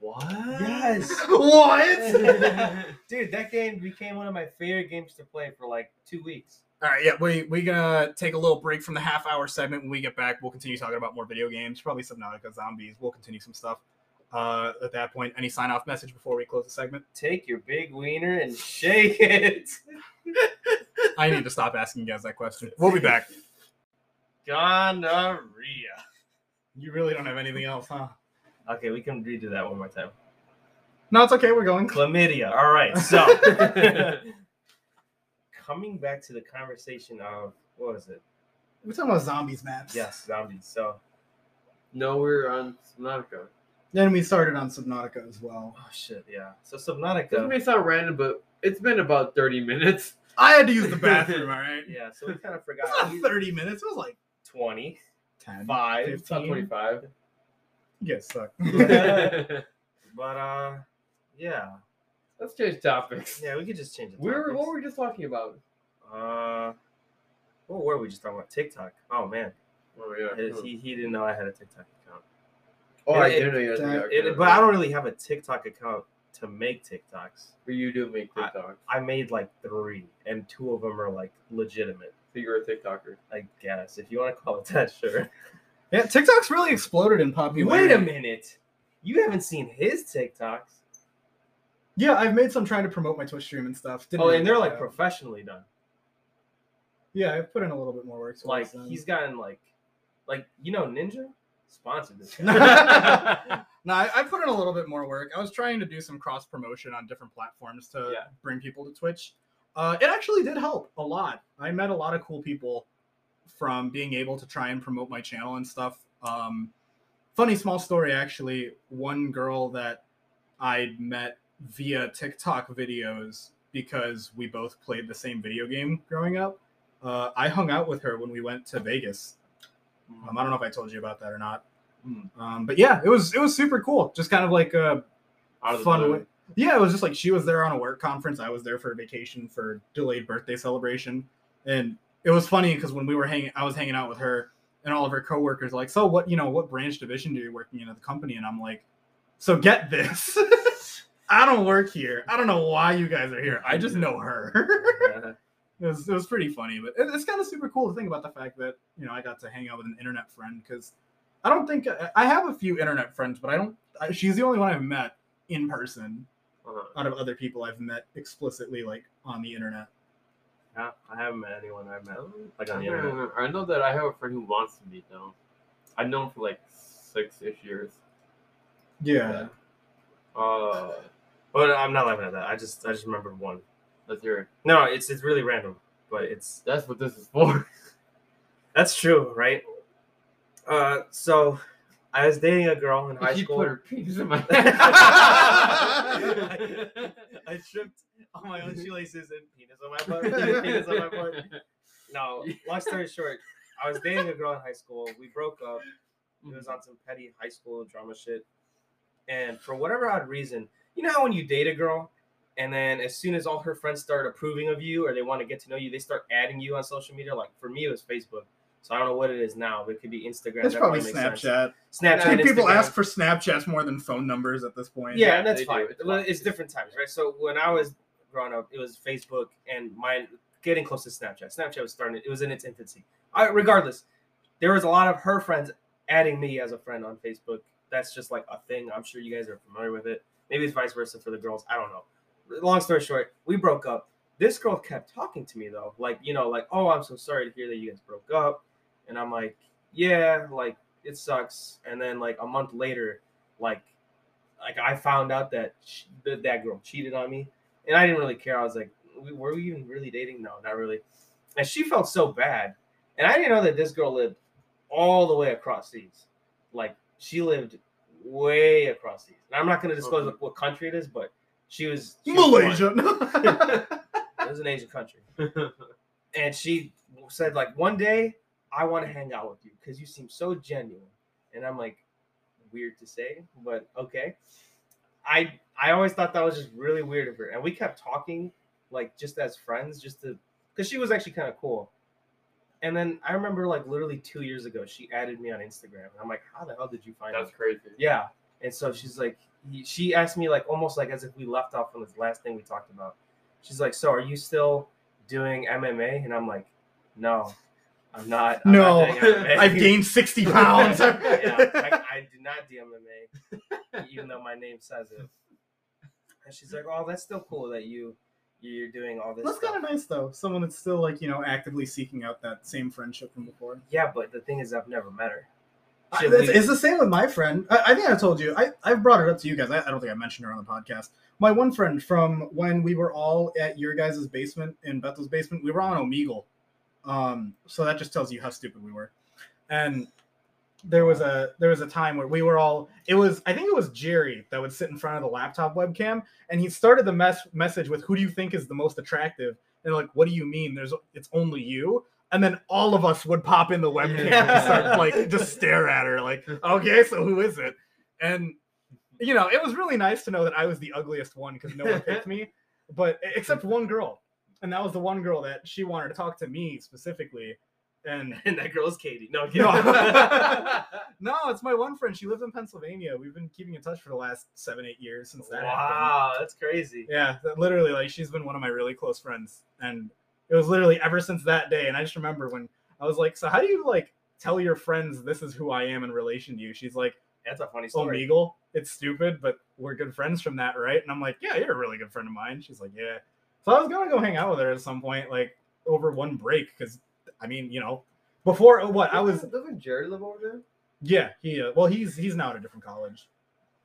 What? Yes. what? Dude, that game became one of my favorite games to play for like two weeks. All right, yeah, we we gonna take a little break from the half hour segment. When we get back, we'll continue talking about more video games, probably Subnautica, zombies. We'll continue some stuff. Uh, at that point, any sign off message before we close the segment? Take your big wiener and shake it. I need to stop asking you guys that question. We'll be back. Gonorrhea. You really don't have anything else, huh? Okay, we can redo that one more time. No, it's okay. We're going. Chlamydia. All right, so coming back to the conversation of what was it? We're talking about zombies maps. Yes, zombies. So, No, we're on Subnautica. Then we started on Subnautica as well. oh shit, yeah. So Subnautica. This may sound random, but it's been about 30 minutes. I had to use the bathroom. all right. Yeah, so we kind of It's forgot. not 30 minutes. It was like 20, 10, 5, It's not 25. You guys suck. but uh, yeah, Let's change topics. yeah, we could just change it. We were, what were we just talking about? Uh, what were we just talking about? TikTok. Oh man, Oh, yeah. he, he didn't know I had a TikTok account. oh, I it- didn't know you had to that- do It, but I don't really have a TikTok account to make TikToks. But you do make TikToks. I made like three, and two of them are like legitimate. So you're a TikToker. I guess if you want to call it that, sure. Yeah, TikTok's really exploded in popularity. Wait a minute, you haven't seen his TikToks? Yeah, I've made some trying to promote my Twitch stream and stuff. Didn't Oh, really and they're like out. professionally done. Yeah, I've put in a little bit more work. Like them. he's gotten like, like you know, Ninja sponsored this. no. I, I put in a little bit more work. I was trying to do some cross promotion on different platforms to Yeah. bring people to Twitch. Uh, it actually did help a lot. I met a lot of cool people from being able to try and promote my channel and stuff. Um, funny small story, actually. One girl that I met via TikTok videos because we both played the same video game growing up. Uh, I hung out with her when we went to Vegas. Um, I don't know if I told you about that or not. Hmm. Um, but yeah, it was it was super cool. Just kind of like a fun way. Yeah, it was just like she was there on a work conference. I was there for a vacation for delayed birthday celebration, and it was funny because when we were hanging, I was hanging out with her, and all of her coworkers like, "So what? You know, what branch division do you working in at the company?" And I'm like, "So get this." I don't work here. I don't know why you guys are here. I just know her. It was it was pretty funny, but it, it's kind of super cool to think about the fact that you know I got to hang out with an internet friend because I don't think I have a few internet friends, but I don't. I, she's the only one I've met in person Uh-huh. out of other people I've met explicitly like on the internet. Yeah, I haven't met anyone I've met like on I the don't internet. know. I know that I have a friend who wants to meet them. I've known him for like six ish years. Yeah. Uh, But I'm not laughing at that. I just I just remembered one. that's your. No, it's it's really random, but it's That's what this is for. that's true, right? Uh, so I was dating a girl in high she school. put her penis in my. I, I tripped on my own shoelaces and penis on my butt. penis on my butt. No, long story short, I was dating a girl in high school. We broke up. It was on some petty high school drama shit. And for whatever odd reason, you know how when you date a girl and then as soon as all her friends start approving of you or they want to get to know you, they start adding you on social media. Like for me, it was Facebook. So I don't know what it is now, but it could be Instagram. It's That probably probably makes sense. Snapchat. Snapchat. I think people Instagram. ask for Snapchats more than phone numbers at this point. Yeah, Yeah, and that's they do. fine. It's Well. It's different times, right? So when I was growing up, it was Facebook and mine getting close to Snapchat. Snapchat was starting; it was in its infancy. I, regardless, there was a lot of her friends adding me as a friend on Facebook. That's just like a thing. I'm sure you guys are familiar with it. Maybe it's vice versa for the girls. I don't know. Long story short, we broke up. This girl kept talking to me though, like you know, like oh, I'm so sorry to hear that you guys broke up, and I'm like, yeah, like it sucks. And then like a month later, like like I found out that she, that, girl cheated on me, and I didn't really care. I was like, were we even really dating? No, not really. And she felt so bad, and I didn't know that this girl lived all the way across seas. Like she lived way across seas. And I'm not going to disclose Okay. what country it is, but she was she was. Malaysia. It was an Asian country, and she said like one day I want to hang out with you because you seem so genuine. And I'm like, weird to say, but okay. I I always thought that was just really weird of her, and we kept talking like just as friends, just to because she was actually kind of cool. And then I remember like literally two years ago, she added me on Instagram. And I'm like, how the hell did you find That's me? crazy. Yeah. And so she's like, he, she asked me like almost like as if we left off from this last thing we talked about. She's like, "So are you still doing MMA?" And I'm like, "No, I'm not. I'm No, not. I've gained 60 pounds. yeah, I, I do not do MMA, even though my name says it. And she's like, "Oh, that's still cool that you you're doing all this." That's kind of nice though. Someone that's still like you know actively seeking out that same friendship from before. Yeah, but the thing is, I've never met her. I, it's, it's the same with my friend. I, I think I told you. I I've brought it up to you guys. I, I don't think I mentioned her on the podcast. My one friend from when we were all at your guys' basement in Bethel's basement. We were on Omegle. Um, so that just tells you how stupid we were. And there was a there was a time where we were all. It was I think it was Jerry that would sit in front of the laptop webcam, and he started the mess message with, "Who do you think is the most attractive?" And like, what do you mean? There's it's only you. And then all of us would pop in the webcam and start like just stare at her, like, okay, so who is it? And you know, it was really nice to know that I was the ugliest one because no one picked me, but except one girl, and that was the one girl that she wanted to talk to me specifically. And And that girl is Katie. No, No. no, it's my one friend. She lives in Pennsylvania. We've been keeping in touch for the last seven, eight years since that happened. wow, that's crazy. Yeah, that literally, like she's been one of my really close friends, and it was literally ever since that day. And I just remember when I was like, "So how do you like tell your friends this is who I am in relation to you?" She's like, That's a funny "Oh, story. Omegle, it's stupid, but we're good friends from that, right?" And I'm like, "Yeah, you're a really good friend of mine." She's like, "Yeah." So I was gonna go hang out with her at some point, like over one break, because I mean, you know, before what I was, Doesn't- Jared live over there? yeah, he uh, well, he's he's now at a different college.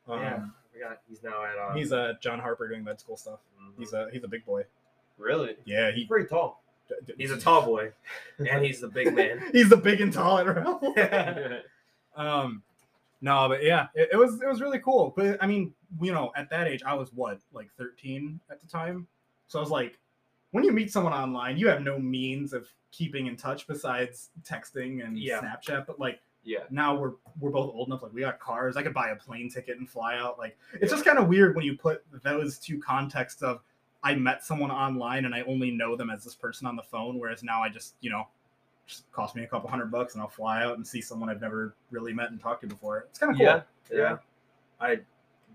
Um, yeah, I forgot. He's now at. Uh, He's uh Johns Hopkins doing med school stuff. mhm. He's a he's a big boy. Really? Yeah, He's he pretty tall. he's a tall boy, and he's the big man. he's the big and tall at Ralph. um, no, but yeah, it, it was it was really cool. But I mean, you know, at that age, I was what like 13 at the time, so I was like, when you meet someone online, you have no means of keeping in touch besides texting and Yeah. Snapchat. But like Yeah. now we're we're both old enough. Like we got cars. I could buy a plane ticket and fly out. Like it's just kind of weird when you put those two contexts of I met someone online and I only know them as this person on the phone, whereas now I just you know just cost me a couple hundred bucks and I'll fly out and see someone I've never really met and talked to before. It's kind of cool. Yeah, yeah. I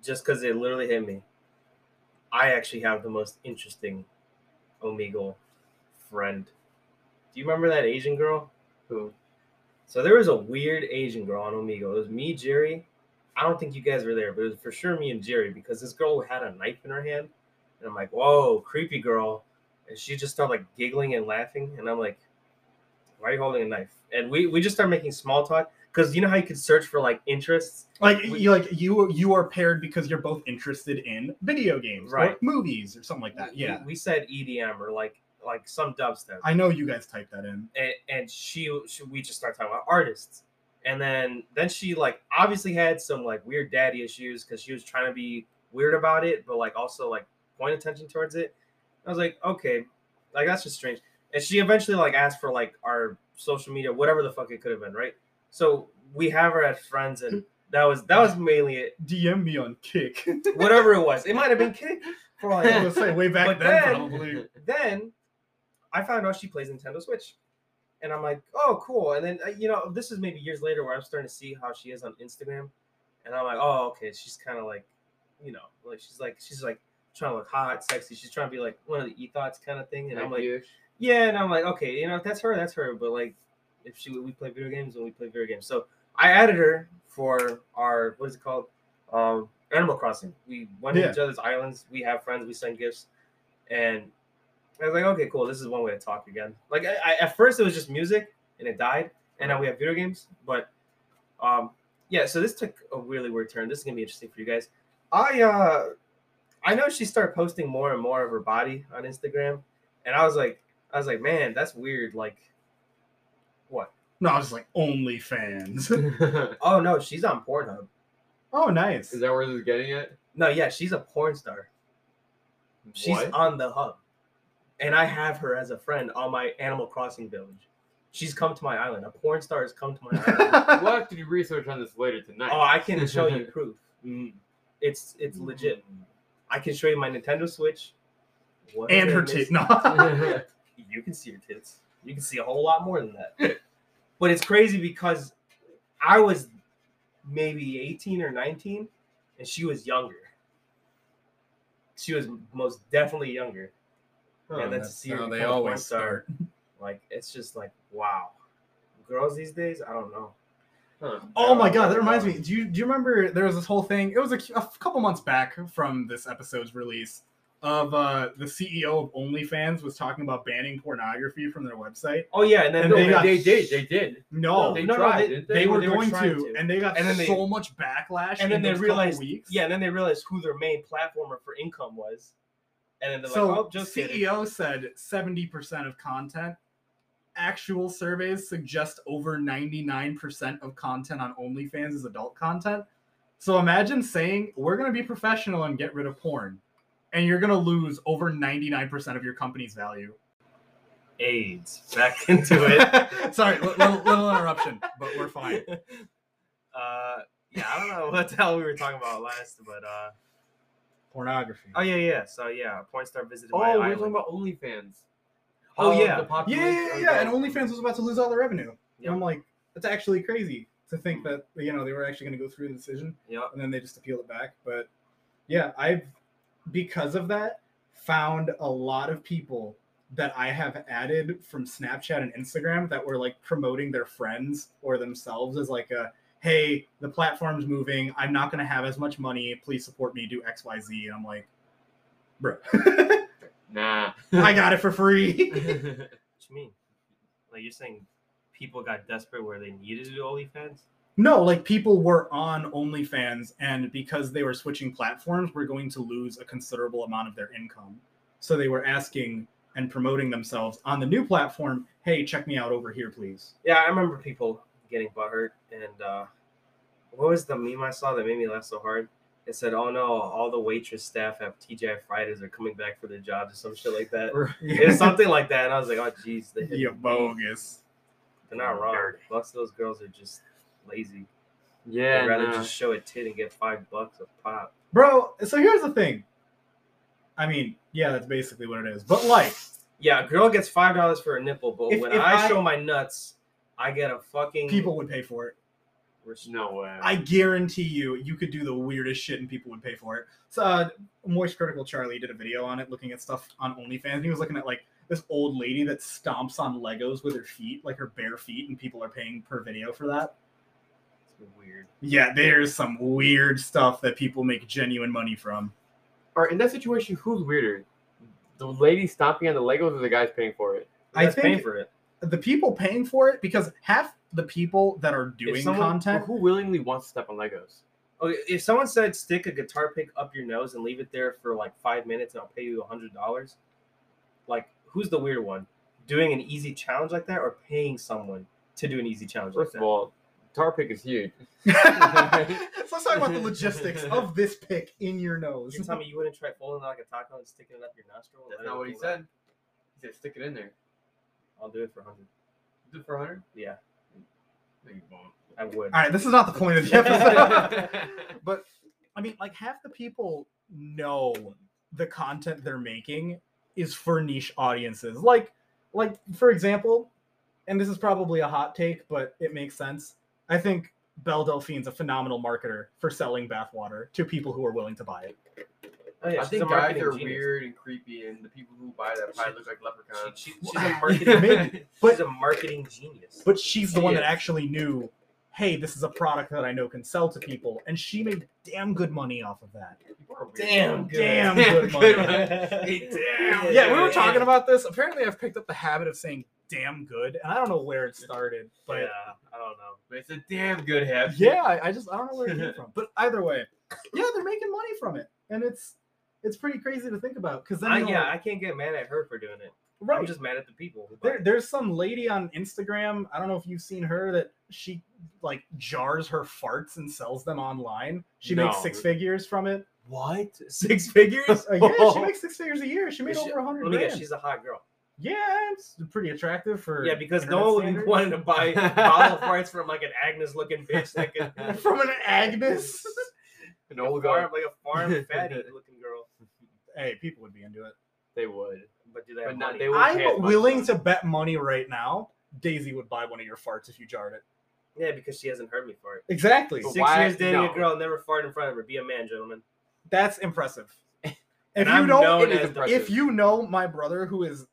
just because it literally hit me. I actually have the most interesting Omegle friend. Do you remember that Asian girl? Who? So there was a weird Asian girl on Omegle. It was me, Jerry. I don't think you guys were there, but it was for sure me and Jerry because this girl had a knife in her hand, and I'm like, "Whoa, creepy girl!" And she just started like giggling and laughing, and I'm like, "Why are you holding a knife?" And we we just started making small talk because you know how you could search for like interests Like We- you like you you are paired because you're both interested in video games, or Right. movies, or something like that. we- Yeah, we, said EDM or like like some dubstep, I know you guys typed that in. and, and she, she we just start talking about artists, and then then she like obviously had some like weird daddy issues because she was trying to be weird about it, but like also like point attention towards it. I was like, okay, like that's just strange. And she eventually like asked for like our social media, whatever the fuck it could have been, right? So we have her as friends, and that was that was mainly it. DM me on Kik. Whatever it was, it might have been Kik for all I was say way back then, then- probably. then I found out she plays Nintendo Switch, and I'm like, oh, cool. And then uh, you know, this is maybe years later where I'm starting to see how she is on Instagram, and I'm like, oh, okay, she's kind of like, you know, like she's like she's like trying to look hot, sexy. She's trying to be like one of the ethos kind of thing, and I'm like, yeah, and I'm like, okay, you know, if that's her, that's her. But like, if she we play video games, then we play video games. So I added her for our what is it called? Um, Animal Crossing. We went Yeah. to each other's islands. We have friends. We send gifts, and I was like, okay, cool. This is one way to talk again. Like, I, I, at first it was just music, and it died, and now we have video games. But, um, yeah. So this took a really weird turn. This is gonna be interesting for you guys. I uh, I know she started posting more and more of her body on Instagram, and I was like, I was like, man, that's weird. Like, what? No, I was like OnlyFans. Oh no, she's on Pornhub. oh, nice. Is that where this is getting it? No, yeah, she's a porn star. She's What? on the hub, and I have her as a friend on my Animal Crossing village. She's come to my island. A porn star has come to my island. We'll have to do research on this later tonight. oh, I can show you proof. Mm. It's it's legit. I can show you my Nintendo Switch. What and her it? tit. No. you can see her tits. You can see a whole lot more than that. but it's crazy because I was maybe 18 or 19 and she was younger. She was most definitely younger. Huh, and then to That's see her how they become a porn always star, start. like it's just like wow. Girls these days, I don't know. huh. Oh my god, that reminds me. Do you do you remember there was this whole thing? It was a, a couple months back from this episode's release of uh the CEO of OnlyFans was talking about banning pornography from their website. Oh yeah, and then And No, they they, got- they did. They did. No, they no, no, tried. they- they, were were going trying to, to. and they got And then they- so much backlash. and then in they those realized, weeks. yeah, and then they realized who their main platformer for income was, and then they're So like, oh, just kidding. CEO said seventy percent of content. Actual surveys suggest over ninety nine percent of content on OnlyFans is adult content. So imagine saying we're going to be professional and get rid of porn, and you're going to lose over ninety nine percent of your company's value. AIDS back into it. Sorry, little, little interruption, but we're fine. Uh, yeah, I don't know what the hell we were talking about last, but uh, Pornography. oh yeah, yeah. So yeah, a porn star visited Oh, my we're talking about OnlyFans. Oh, How yeah. the Yeah, population- yeah, yeah, yeah. And OnlyFans was about to lose all the revenue. Yep. And I'm like, that's actually crazy to think that you know they were actually going to go through the decision. Yeah. and then they just appeal it back. But yeah, I've because of that found a lot of people that I have added from Snapchat and Instagram that were like promoting their friends or themselves as like a hey, the platform's moving. I'm not gonna have as much money. Please support me. Do X, Y, Z. And I'm like, bro, Nah. I got it for free. what you mean? Like you're saying people got desperate where they needed to do OnlyFans? No, like people were on OnlyFans, and because they were switching platforms, we're going to lose a considerable amount of their income. So they were asking and promoting themselves on the new platform. Hey, check me out over here, please. Yeah, I remember people getting butthurt, and uh, what was the meme I saw that made me laugh so hard? It said, "Oh no, all the waitress staff have TGI Fridays are coming back for their jobs or some shit like that." It was something like that, and I was like, "Oh jeez, they you bogus. they're not wrong. Most of those girls are just lazy. Yeah. They'd rather nah. just show a tit and get five bucks a pop." Bro, so here's the thing. I mean, yeah, that's basically what it is. But like, Yeah, a girl gets five dollars for a nipple, but If- when if I, I- show my nuts, I get a fucking people would pay for it. res- No way. I guarantee you, you could do the weirdest shit and people would pay for it. So, uh, Moist Critical Charlie did a video on it, looking at stuff on OnlyFans. He was looking at like this old lady that stomps on Legos with her feet, like her bare feet, and people are paying per video for that. It's weird. Yeah, there's some weird stuff that people make genuine money from. Or in that situation, who's weirder? The lady stomping on the Legos or the guys paying for it? I That's paying think for it. The people paying for it because half the people that are doing someone- content, Who willingly wants to step on Legos? Okay, if someone said stick a guitar pick up your nose and leave it there for like five minutes and I'll pay you a hundred dollars, like who's the weird one? Doing an easy challenge like that or paying someone to do an easy challenge First like of that? all, guitar pick is huge. so let's talk about the logistics of this pick in your nose. You're telling me you wouldn't try folding it like a taco and sticking it up your nostril? That's Let not what he said. He said stick it in there. I'll do it for hundred. Do it for 100? Yeah, No, you won't. I would. All right, this is not the point of the episode. but I mean, like half the people know the content they're making is for niche audiences. Like, like for example, and this is probably a hot take, but it makes sense. I think Belle Delphine's a phenomenal marketer for selling bathwater to people who are willing to buy it. Oh, yeah, I think a guys are genius. weird and creepy, and the people who buy that probably look like leprechauns. She, she, she's a marketing. Maybe. But- she's a marketing genius. But she's the one that actually knew, hey, this is a product that I know can sell to people, and she made damn good money off of that. People are weird. Damn good. Damn Damn good good money. money. Damn. yeah, we were talking about this. Apparently, I've picked up the habit of saying "damn good," and I don't know where it started, but yeah, I don't know. But it's a damn good habit. yeah, I, I just I don't know where it came from. But either way, yeah, they're making money from it, and it's it's pretty crazy to think about because then I, yeah, I can't get mad at her for doing it. right. I'm just mad at the people. there, there's some lady on Instagram. I don't know if you've seen her that she like jars her farts and sells them online. She makes six figures from it. What? Six figures? Uh, yeah, she makes six figures a year. She made she- over a hundred Let me grand. guess, she's a hot girl. Yeah, it's pretty attractive for Yeah, because no one wanted to buy bottle farts from like an Agnes looking bitch that could from an Agnes. An like old farm, guy. like a farm fatty looking. Hey, people would be into it. They would. But do they have But not- money? they would- pay as I'm much willing for to bet money right now. Daisy would buy one of your farts if you jarred it. Yeah, because she hasn't heard me fart. Exactly. But Six why- years dating no. a girl, never fart in front of her. Be a man, gentlemen. That's impressive. If And you I'm know, known it is as the, impressive. if you know my brother, who is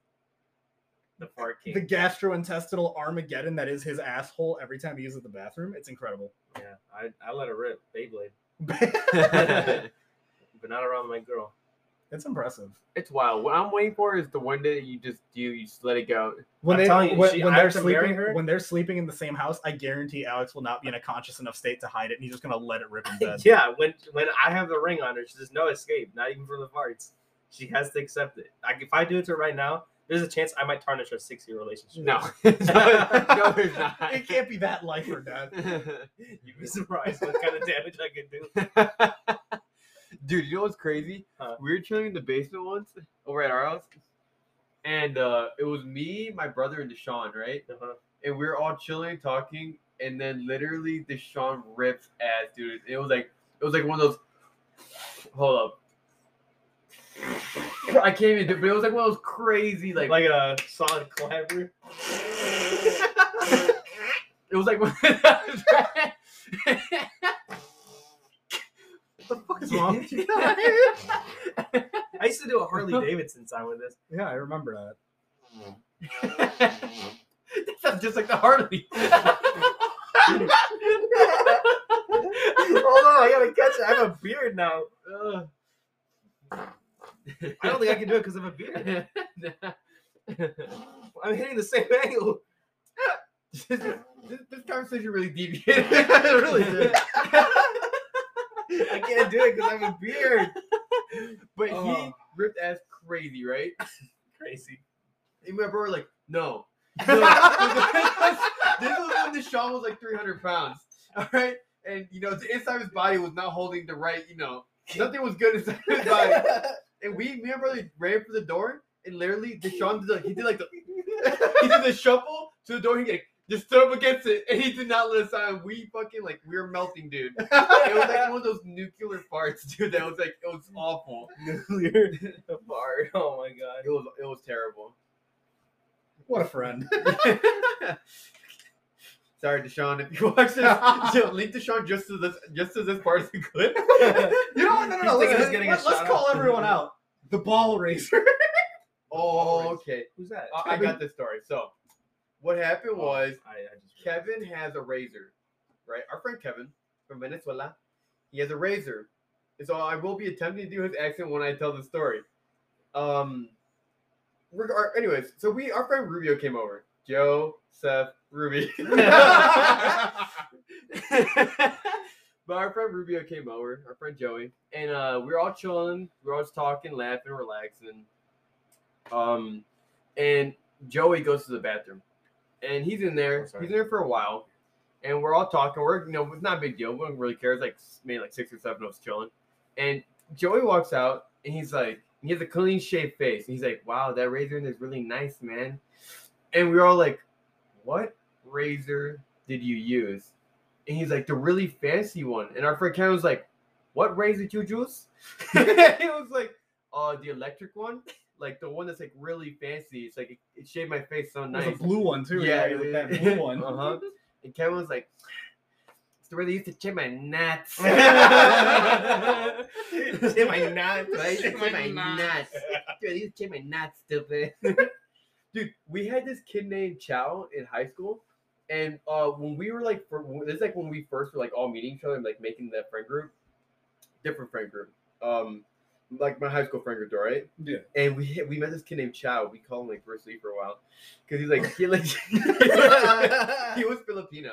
the fart king. the gastrointestinal Armageddon that is his asshole every time he uses the bathroom, it's incredible. yeah, I, I let her rip Beyblade, but not around my girl. It's impressive. It's wild. What I'm waiting for is the one day you just do, you just let it go. When I'm they telling you, when, she- when they're have to marry sleeping her. when they're sleeping in the same house, I guarantee Alex will not be in a conscious enough state to hide it, and he's just gonna let it rip in bed. Yeah, when when I have the ring on her, she there's no escape, not even from the farts. She has to accept it. Like if I do it to her right now, there's a chance I might tarnish our six year relationship. No, no, there's not. it can't be that life or death. You'd be surprised what kind of damage I can do. Dude, you know what's crazy? Huh. We were chilling in the basement once over at our house, and uh, it was me, my brother, and Deshaun, right? Uh-huh. And we were all chilling, talking, and then literally Deshaun rips ass, dude. It was like it was like one of those. Hold up. I can't even do, but it was like one of those crazy, like, Like a solid clapper. it was like the fuck is wrong? with you? I used to do a Harley Davidson sign with this. yeah, I remember that. that sounds just like the Harley. Hold on, I gotta catch it. I have a beard now. Ugh. I don't think I can do it because of a beard. I'm hitting the same angle. this, this, this conversation really deviated. It really did. I can't do it because I have a beard. But he Oh. ripped ass crazy, right? Crazy. And my brother like, no. No. this was when Deshaun was like 300 pounds. All right. And you know, the inside of his body was not holding the right, you know, nothing was good inside his body. And we, me and brother ran for the door, and literally Deshaun did like he did like the he did the shuffle to the door. He like, just stood up against it, and he did not let us out. And we fucking like we were melting, dude. It was like one of those nuclear farts, dude. That was like it was awful. Nuclear fart. Oh my god. It was it was terrible. What a friend. Sorry, Deshaun, if you watch this, link Deshaun just to this just to this part of the clip. You know what? No, no, no. Let's, he's getting a let, us call out. everyone out. The ball raiser. oh, okay. Who's that? I, I got this story. So, what happened was I, I just Kevin has a razor, right? Our friend Kevin from Venezuela, he has a razor. And so I will be attempting to do his accent when I tell the story. Um, reg- or- anyways, so we our friend Rubio came over. Joe, Seth, Ruby. but our friend Rubio came over, our friend Joey, and uh, we were all chilling. We were all just talking, laughing, relaxing. Um, and Joey goes to the bathroom, and he's in there. Oh, he's in there for a while, and we're all talking. We're you know it's not a big deal. We don't really care. It's like maybe like six or seven of us chilling, and Joey walks out, and he's like, he has a clean shaved face. And he's like, "Wow, that razor in is really nice, man." And we are all like, "What razor did you use?" And he's like, "The really fancy one." And our friend Ken was like, "What razor did you use?" he was like, "Uh, the electric one." Like the one that's like really fancy. It's like it, it shaved my face so nice. There's a blue one too. Yeah, like that blue one. Uh huh. And Kevin was like, "It's the way they used to chip my nuts." Chip my nuts. Right? Chip Chip my my nuts. nuts. Dude, they used to chip my nuts, stupid. Dude, we had this kid named Chow in high school, and uh, when we were like, for, this is like when we first were like all meeting each other and like making that friend group, different friend group. Um, like my high school friend group, right? Yeah. And we we met this kid named Chow. We called him like Bruce Lee for a while, because he's like he like he was Filipino.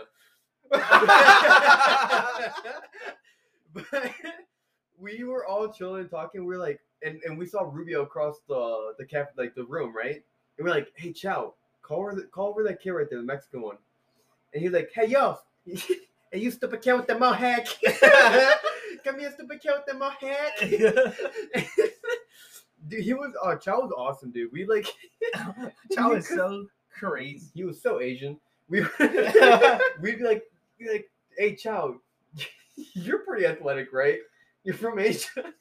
but we were all chilling and talking. We are like, and, and we saw Rubio across the the cap like the room, right? And we're like, hey Chow, call her the, call over that kid right there, the Mexican one. And he's like, hey yo, and you stupid kid with the mohawk. Here, stupid kid with the mohawk. dude, he was uh Chow was awesome, dude. We like Chow was so crazy. he was so Asian. We we'd be like, be like, hey Chow, you're pretty athletic, right? You're from Asia.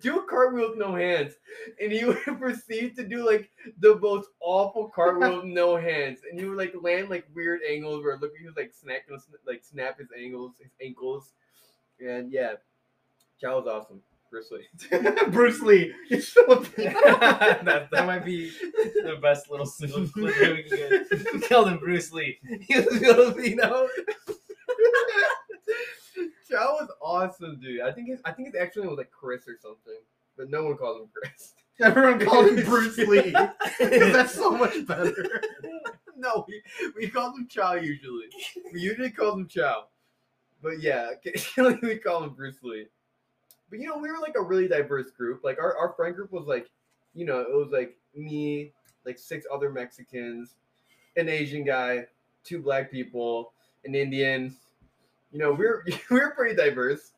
do a cartwheel with no hands, and he would proceed to do like the most awful cartwheel with no hands, and he would like land like weird angles where like he was like snap, like snap his angles, his ankles, and yeah, Chow was awesome. Bruce Lee. Bruce Lee. He's Filipino. that, that might be the best little single clip we can get. We Called him Bruce Lee. He was Filipino. Chow was awesome, dude. I think his I think his actual name was like Chris or something, but no one called him Chris. Everyone called him Bruce Lee. that's so much better. no, we, we called him Chow usually. We usually called him Chow. But yeah, we call him Bruce Lee. But you know, we were like a really diverse group. Like our, our friend group was like, you know, it was like me, like six other Mexicans, an Asian guy, two black people, an Indian. You know, we were we were pretty diverse.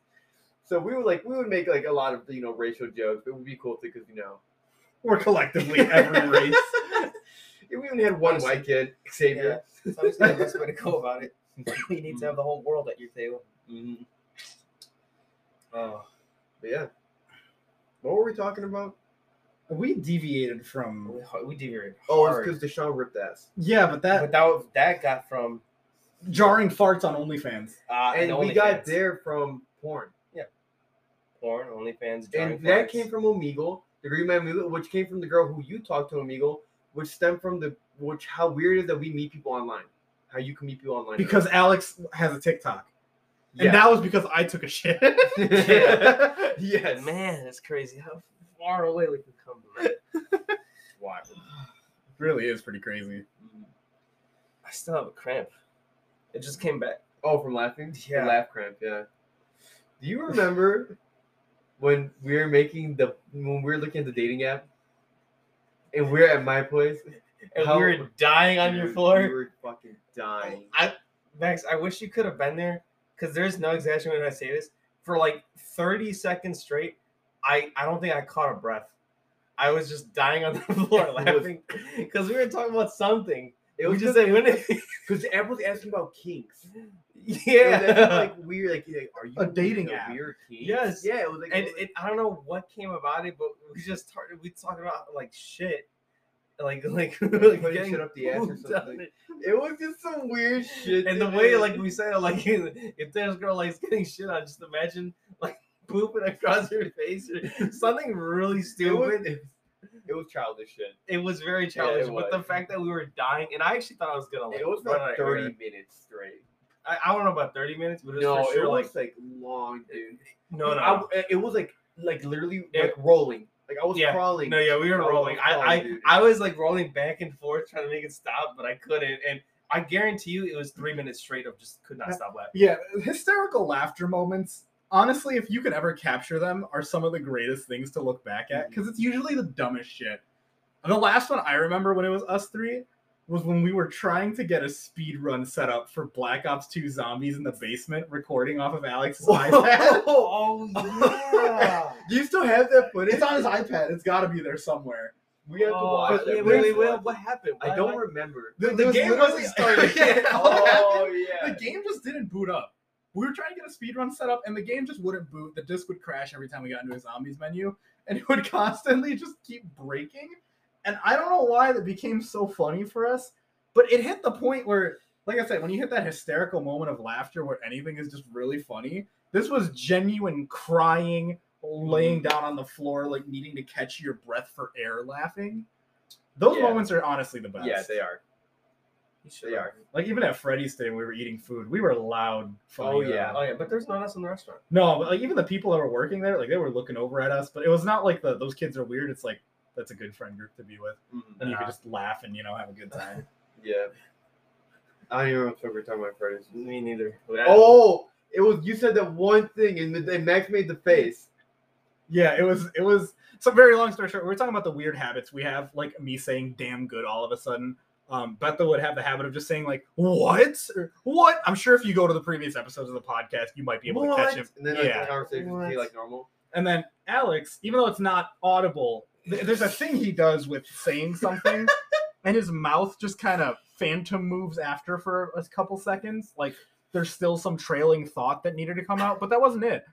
So we would like we would make like a lot of you know racial jokes. It would be cool because you know We're collectively every race. we only had one white kid, Xavier. It's obviously the best way to go about it. You need to have the whole world at your table. Mhm. Oh, But yeah. What were we talking about? We deviated from. we, we deviated Oh, it's hard. because Deshaun ripped ass. Yeah, but that but that, that got from jarring farts on OnlyFans. uh, and we got OnlyFans. there from porn. Yeah, porn, OnlyFans, And jarring that came from Omegle, the Green Man Omegle, which came from the girl who you talked to Omegle, which stemmed from the which how weird it is that we meet people online. How you can meet people online. Because Alex has a TikTok. yeah. And that was because I took a shit. yes. Man, it's crazy how far away we can come from that. Why? really is pretty crazy. Mm-hmm. I still have a cramp. It just came back. Oh, from laughing? Yeah. The laugh cramp, yeah. Do you remember when we were making the when we were looking at the dating app and we are at my place? And How- we were dying on your floor. We were fucking dying. I Max, I wish you could have been there because there's no exaggeration when I say this. For like 30 seconds straight, I I don't think I caught a breath. I was just dying on the floor laughing because we were talking about something. It we was just just said, when it, because everyone was asking about kinks. yeah, It was like weird. Like, like, are you A dating into app. Weird kinks? Yes. Yeah. It was like. and it was it, I don't know what came about it, but we just started. We talking about like shit, like like, like putting getting shit up the ass or something. it. It was just some weird shit. And the way like we said, like if there's a girl like getting shit on, just imagine like pooping across your face or something really it was, stupid. it, was childish shit. It was very Yeah, it childish, but the fact that we were dying, and I actually thought I was gonna like It was like thirty air. minutes straight. I, I don't know about thirty minutes, but it was No, for sure it like was like long, dude. no, no, I, it was like like literally Yeah. like rolling. Like I was Yeah. crawling. no, yeah, we were I rolling. I, crawling, I, dude. I was like rolling back and forth trying to make it stop, but I couldn't. And I guarantee you, it was three minutes straight of just could not stop laughing. Yeah, hysterical laughter moments. Honestly, if you can ever capture them, are some of the greatest things to look back at mm-hmm. because it's usually the dumbest shit. And The last one I remember when it was us three was when we were trying to get a speed run set up for Black Ops 2 Zombies in the basement, recording off of Alex's oh, iPad. Oh yeah. Do you still have that footage? It's on his iPad. It's got to be there somewhere. We have to Oh, watch wait, that. wait, wait, wait, what it. happened? I don't why- remember. The, The was game wasn't started. Yeah, Oh yeah. the game just didn't boot up. We were trying to get a speed run set up, and the game just wouldn't boot. The disc would crash every time we got into a zombies menu, and it would constantly just keep breaking. And I don't know why that became so funny for us, but it hit the point where, like I said, when you hit that hysterical moment of laughter where anything is just really funny, this was genuine crying, laying mm-hmm. down on the floor, like needing to catch your breath for air laughing. Those Yeah. moments are honestly the best. Yeah, they are. They are. Like even at Freddy's today, when we were eating food, we were loud. Oh, funny Oh, though. yeah. Oh yeah, but there's not us in the restaurant. No, but like even the people that were working there, like they were looking over at us, but it was not like the those kids are weird. It's like that's a good friend group to be with, Mhm. and you Nah. could just laugh and you know have a good time. Yeah. I don't even know what we're talking about Fridays. Me neither. Oh, it was you said that one thing and then Max made the face. yeah, it was it was. So very long story short, we we're talking about the weird habits we have, like me saying "damn good" all of a sudden. Um, Beto would have the habit of just saying like "what" or "what." I'm sure if you go to the previous episodes of the podcast, you might be able to catch him. And then like, yeah, the conversation What? like normal. And then Alex, even though it's not audible, th- there's a thing he does with saying something, and his mouth just kind of phantom moves after for a couple seconds. Like there's still some trailing thought that needed to come out, but that wasn't it.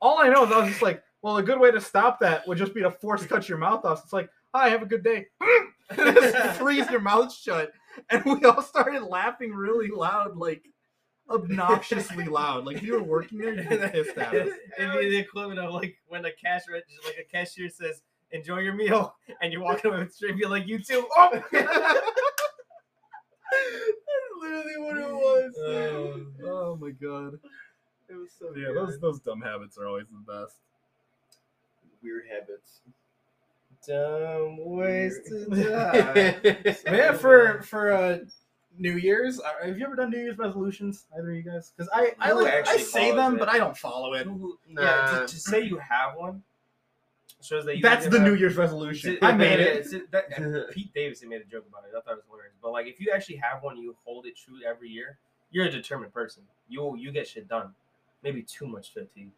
All I know is I was just like, Well, a good way to stop that would just be to force cut your mouth off. It's like, hi, have a good day. just freeze your mouth shut. And we all started laughing really loud, like obnoxiously loud. Like if you were working there, you'd be pissed at us. It'd be the equivalent of like when a cash register, like a cashier says, "Enjoy your meal," and you're walking away with straight, be like, "You too." Oh, That's literally what it was. Oh. oh my god. It was so Yeah, those those dumb habits are always the best. weird habits. dumb ways to die. Man, for for uh, New Year's, uh, have you ever done New Year's resolutions? Either of you guys? Because I I, like, I say them, it? but I don't follow it. Yeah, to, to say you have one shows that you That's the New Year's resolution. I made it. see, that- Pete Davidson made a joke about it. I thought it was hilarious. But like, if you actually have one, you hold it true every year. You're a determined person. You you get shit done. Maybe too much fatigue.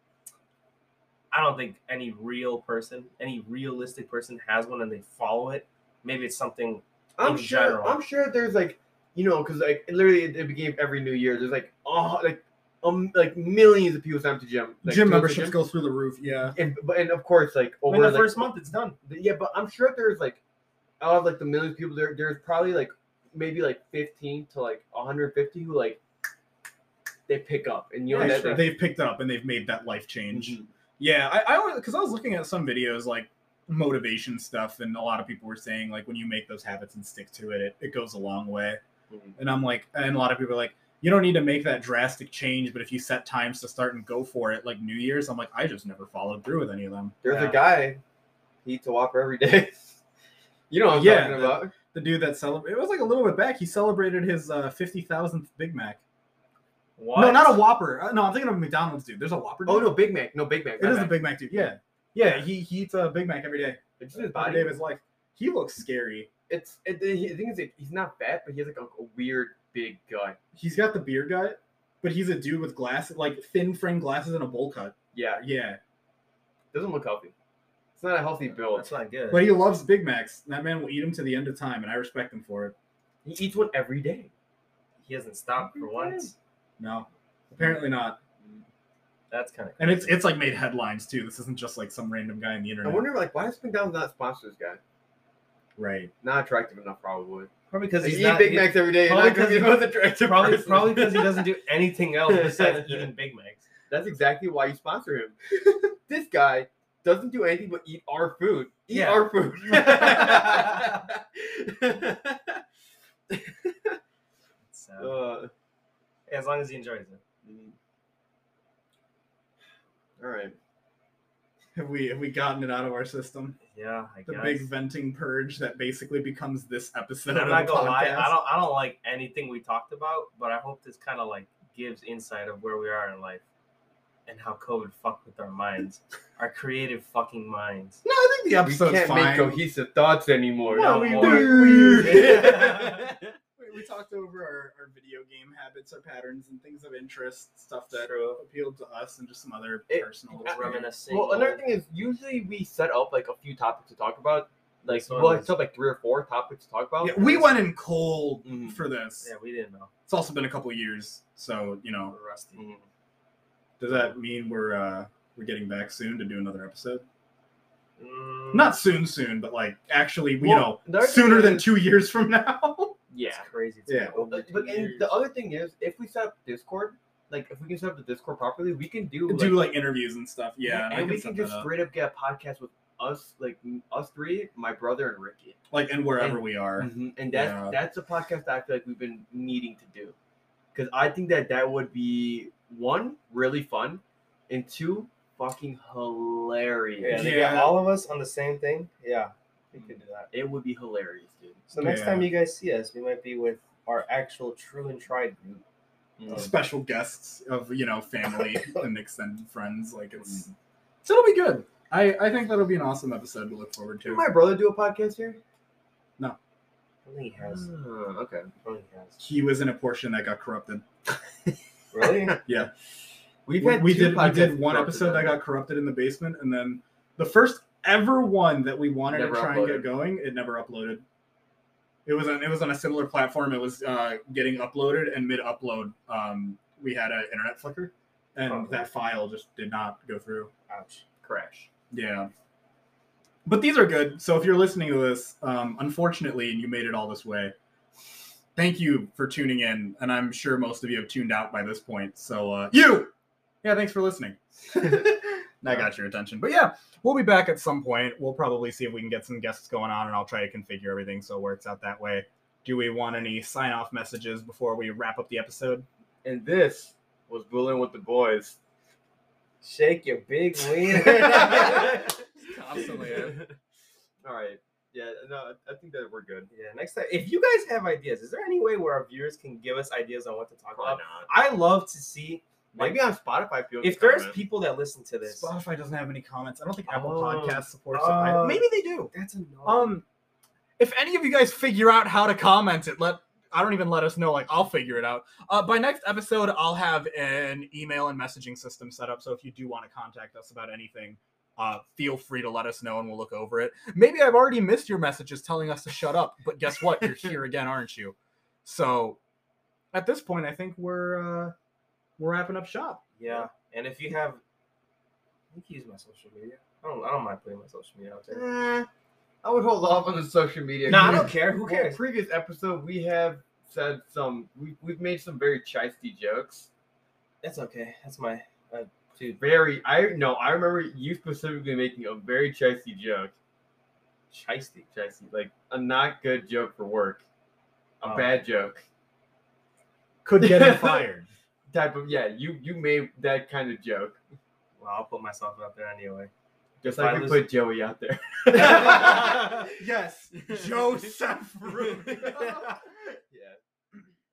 I don't think any real person, any realistic person, has one and they follow it. Maybe it's something. I'm in sure. general. I'm sure there's like, you know, because like literally at the beginning of every new year, there's like, oh, like, um, like millions of people sign up to gym. Like, gym to memberships gym. go through the roof. Yeah. and but and of course like In over the like, first month, it's done. Yeah, but I'm sure there's like out of like the millions of people there, there's probably like maybe like 15 to like 150 who like they pick up, and you know Yeah, that, sure. They've picked up and they've made that life change. Mhm. Yeah, I, I because I was looking at some videos like motivation stuff, and a lot of people were saying like when you make those habits and stick to it, it, it goes a long way. Mhm. And I'm like, and a lot of people are like, you don't need to make that drastic change, but if you set times to start and go for it, like New Year's, I'm like, I just never followed through with any of them. There's Yeah. a guy he eats a Whopper every day. you know what I'm Yeah, talking the- about? The dude that celebrated, it was like a little bit back. He celebrated his uh, fifty thousandth Big Mac. What? No, not a Whopper. Uh, no, I'm thinking of a McDonald's dude. There's a Whopper. Oh no, Big Mac. No, Big Mac. it my is a. Big Mac dude. Yeah, yeah. He he eats a Big Mac every day. It's just his Every body. day of his life. He looks scary. It's it, the the thing is like, he's not fat, but he has like a, a weird big gut. He's got the beer gut, but he's a dude with glasses, like thin frame glasses and a bowl cut. Yeah, Yeah, doesn't look healthy. It's not a healthy build. That's not good. but he loves Big Macs. That man will eat them to the end of time, and I respect him for it. He eats one every day. he hasn't stopped for once. No, apparently not. That's kind of. And it's it's like made headlines too. This isn't just like some random guy on the internet. I internet. wonder like why does McDonald's not sponsor this guy? right. Not attractive enough, probably. Probably because he's eat not Big he- Macs every day. probably because because the most attractive. Probably person. probably because he doesn't do anything else besides eating Big Macs. That's exactly why you sponsor him. this guy doesn't do anything but eat our food. Eat Yeah. our food. So, uh, as long as he enjoys it. all right. Have we have we gotten it out of our system? Yeah, I The guess. big venting purge that basically becomes this episode I'm not gonna lie. I don't I don't like anything we talked about, but I hope this kind of like gives insight of where we are in life and how COVID fucked with our minds, our creative fucking minds. No, I think the We can't fine. make cohesive thoughts anymore. No, no we, more. we, we, we talked over our, our video game habits, our patterns, and things of interest, stuff that appealed to us, and just some other It- personal. Reminiscing. Well, another thing is usually we set up like a few topics to talk about. Like This one we'll set up like three or four topics to talk about. Yeah, we went in cold Mhm. for this. Yeah, we didn't know. It's also been a couple years, so you know, We're rusty. Mhm. does that mean we're uh we're getting back soon to do another episode? Mm, Not soon, soon, but like actually, you Well, know, sooner than two years from now. Yeah. It's crazy. It's Yeah. been But, but and the other thing is, if we set up Discord, like if we can set up the Discord properly, we can do like, do like interviews and stuff. Yeah, I and we can just up. straight up get a podcast with us, like us three, my brother and Ricky. like and wherever and- we are. Mhm. And that's Yeah. that's a podcast that I feel like we've been needing to do, because I think that that would be one really fun, and two fucking hilarious. yeah, Yeah. all of us on the same thing. Yeah, we can do that. It would be hilarious, dude. So next Yeah. time you guys see us, we might be with our actual true and tried group. Mm. Special guests of you know family and extended friends. Like it's Mm. so it'll be good. I I think that'll be an awesome episode to look forward to. Did to. my brother do a podcast here? No. I think he has. Ah, okay. I think he has. He was in a portion that got corrupted. Really? Yeah. We've we, had we two did we did one episode that got corrupted in the basement, and then the first ever one that we wanted Never to try and get going, it never uploaded. It was on it was on a similar platform. It was uh, getting uploaded, and mid upload, um, we had an internet flicker, and Oh. that file just did not go through. Ouch. crash. Yeah. But these are good. So if you're listening to this, um, unfortunately, and you made it all this way, thank you for tuning in. And I'm sure most of you have tuned out by this point. So uh, you, yeah, thanks for listening. I got your attention. But yeah, we'll be back at some point. We'll probably see if we can get some guests going on, and I'll try to configure everything so it works out that way. Do we want any sign off messages before we wrap up the episode? And this was Bullying with the Boys. Shake your big wiener. Constantly. eh? All right. Yeah, no, I think that we're good. Yeah, next time, if you guys have ideas, is there any way where our viewers can give us ideas on what to talk Why about? not? I love to see like, Maybe on Spotify, people. if there's comment. people that listen to this. Spotify doesn't have any comments. I don't think Apple Oh. Podcast supports it. Uh, either. Maybe they do. That's annoying. Um, if any of you guys figure out how to comment it, let I don't even let us know. Like I'll figure it out. Uh, by next episode, I'll have an email and messaging system set up. So if you do want to contact us about anything, uh, feel free to let us know and we'll look over it. Maybe I've already missed your messages telling us to shut up, but guess what? You're here again, aren't you? So at this point, I think we're uh, we're wrapping up shop. yeah, and if you have, you can use my social media. I don't, I don't mind putting my social media out there. Eh, I would hold off on the social media. No, I don't care. Who Well, cares? previous episode, we have said some. We we've made some very chisty jokes. That's okay. That's my uh, dude. Very. I no. I remember you specifically making a very chisty joke. Shiesty. Chisty, like a not good joke for work. A Oh. bad joke. Could get him fired. Type of yeah. You you made that kind of joke. Well, I'll put myself out there anyway. Just like I we put Joey out there. yes, Joseph Root. yeah.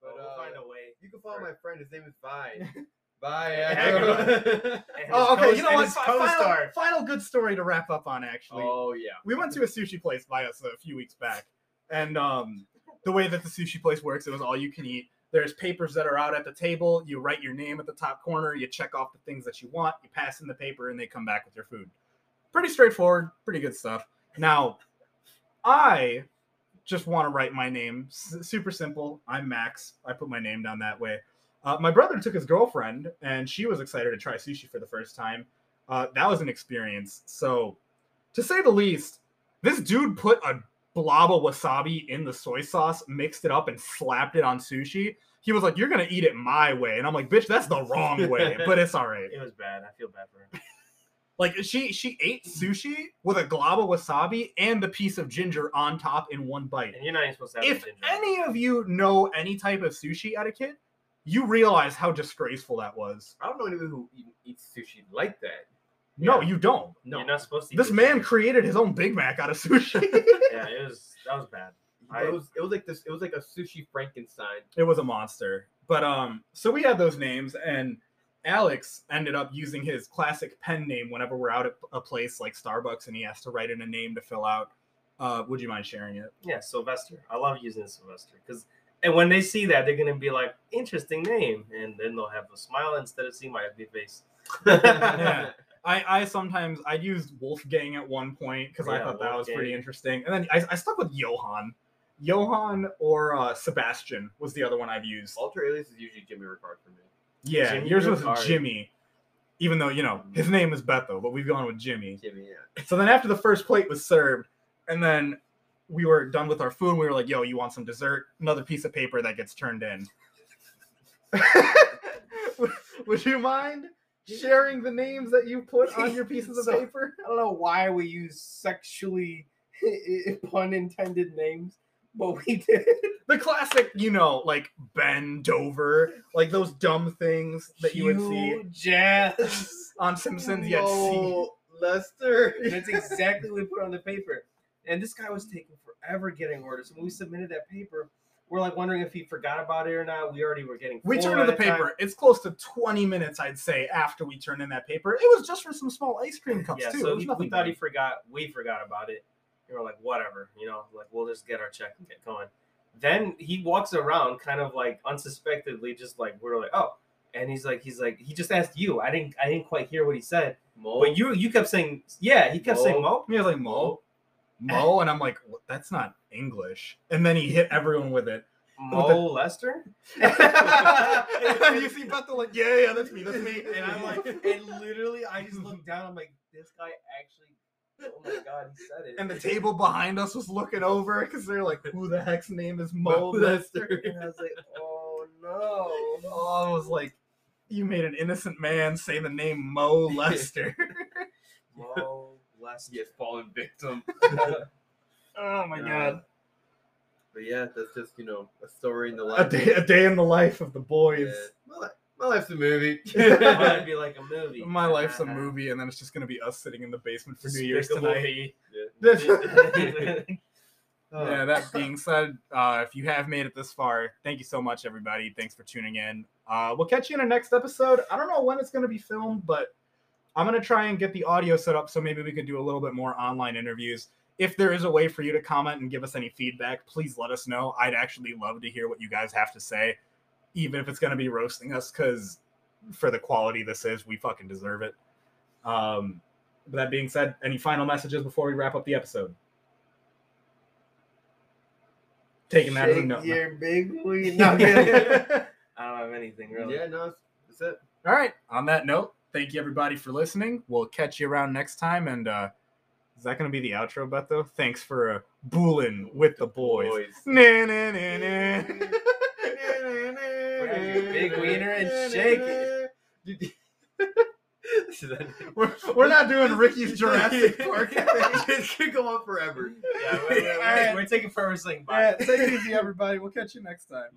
But we'll uh, find a way. you can follow my friend. His name is Vine. Bye. Everyone. Oh, okay. co- You know what? Final, final good story to wrap up on. Actually, oh yeah. we went to a sushi place by us a few weeks back, and um, the way that the sushi place works, it was all you can eat. There's papers that are out at the table. You write your name at the top corner. You check off the things that you want. You pass in the paper, and they come back with your food. Pretty straightforward. Pretty good stuff. Now, I just want to write my name. S- super simple. I'm Max. I put my name down that way. Uh, my brother took his girlfriend, and she was excited to try sushi for the first time. Uh, that was an experience. So, to say the least, this dude put a blob of wasabi in the soy sauce, mixed it up, and slapped it on sushi. He was like, "You're gonna eat it my way," and I'm like, "Bitch, that's the wrong way," but it's all right. It was bad. I feel bad for her. Like she she ate sushi with a glob of wasabi and the piece of ginger on top in one bite. And you're not even supposed to have ginger. If ginger. any of you know any type of sushi etiquette, you realize how disgraceful that was. I don't know anyone who eats sushi like that. No, you don't. No. You're not supposed to. eat This the man ginger. created his own Big Mac out of sushi. Yeah, it was. That was bad. it was it was like this. It was like a sushi Frankenstein. it was a monster. But um, so we had those names, and Alex ended up using his classic pen name whenever we're out at a place like Starbucks, and he has to write in a name to fill out. Uh, would you mind sharing it? Yeah, Sylvester. I love using Sylvester because, and when they see that, they're gonna be like, "Interesting name," and then they'll have a smile instead of seeing my ugly face. Yeah. I, I sometimes I used Wolfgang at one point because I Yeah, thought that was pretty interesting, and then I, I stuck with Johann, Johann or uh, Sebastian was the other one I've used. Alter alias is usually Jimmy Ricard for me. Yeah, Jimmy yours was Jimmy, even though you know his name is Beto, but we've gone with Jimmy. Jimmy, yeah. So then after the first plate was served, and then we were done with our food, and we were like, "Yo, you want some dessert?" Another piece of paper that gets turned in. Would you mind sharing the names that you put on your pieces of So- paper? I don't know why we use sexually pun intended names, but we did. The classic, you know, like Ben Dover, like those dumb things that you would see Jazz. on Simpsons. No, Lester. That's exactly what we put on the paper. And this guy was taking forever getting orders. When we submitted that paper, we're like wondering if he forgot about it or not. We already were getting. We turned in the at a time. paper. It's close to 20 minutes, I'd say, after we turned in that paper. It was just for some small ice cream cups, Yeah, too. It so was he, nothing we thought he forgot. We forgot about it. And we're like, whatever, you know, like we'll just get our check and get going. Then he walks around, kind of like unsuspectedly, just like we're like, oh, and he's like, he's like, he just asked you. I didn't, I didn't quite hear what he said, Mo. but you, you kept saying, yeah, he kept saying Mo. He was like, Mo. Mo. Mo, and I'm like, "What? that's not English. And then he hit everyone with it. Mo Lester? and you see Bethel like, yeah, yeah, that's me, that's me. and I'm like, and literally, I just look down. I'm like, this guy actually. Oh my god, he said it. and the table behind us was looking over because they're like, who the heck's name is Mo? Lester. and I was like, oh no. Oh, I was like, you made an innocent man say the name Mo Lester. Mo Lester. Yes, fallen victim. oh my Uh, god. But yeah, that's just you know a story in the life. A life. day, a day in the life of the boys. Yeah. My, my life's a movie. That'd be like a movie. My life's a movie, and then it's just gonna be us sitting in the basement for New Year's tonight. Me. Oh. yeah, that being said, uh, if you have made it this far, thank you so much, everybody. Thanks for tuning in. Uh, we'll catch you in our next episode. I don't know when it's going to be filmed, but I'm going to try and get the audio set up so maybe we could do a little bit more online interviews. If there is a way for you to comment and give us any feedback, please let us know. I'd actually love to hear what you guys have to say, even if it's going to be roasting us, because for the quality this is, we fucking deserve it. Um, but that being said, any final messages before we wrap up the episode? Taking that as a Shake note. your big weed. No, I don't have anything really. Yeah, no, that's it. All right. On that note, thank you everybody for listening. We'll catch you around next time. And uh is that going to be the outro, Beto? Thanks for uh, booling with the boys. Na, na, na, na. Grab your big wiener and shake it. We're, we're not doing Ricky's Jurassic Park thing. This could go on forever. Yeah, we're, we're, we're taking forever saying bye. right, take it easy, everybody. We'll catch you next time.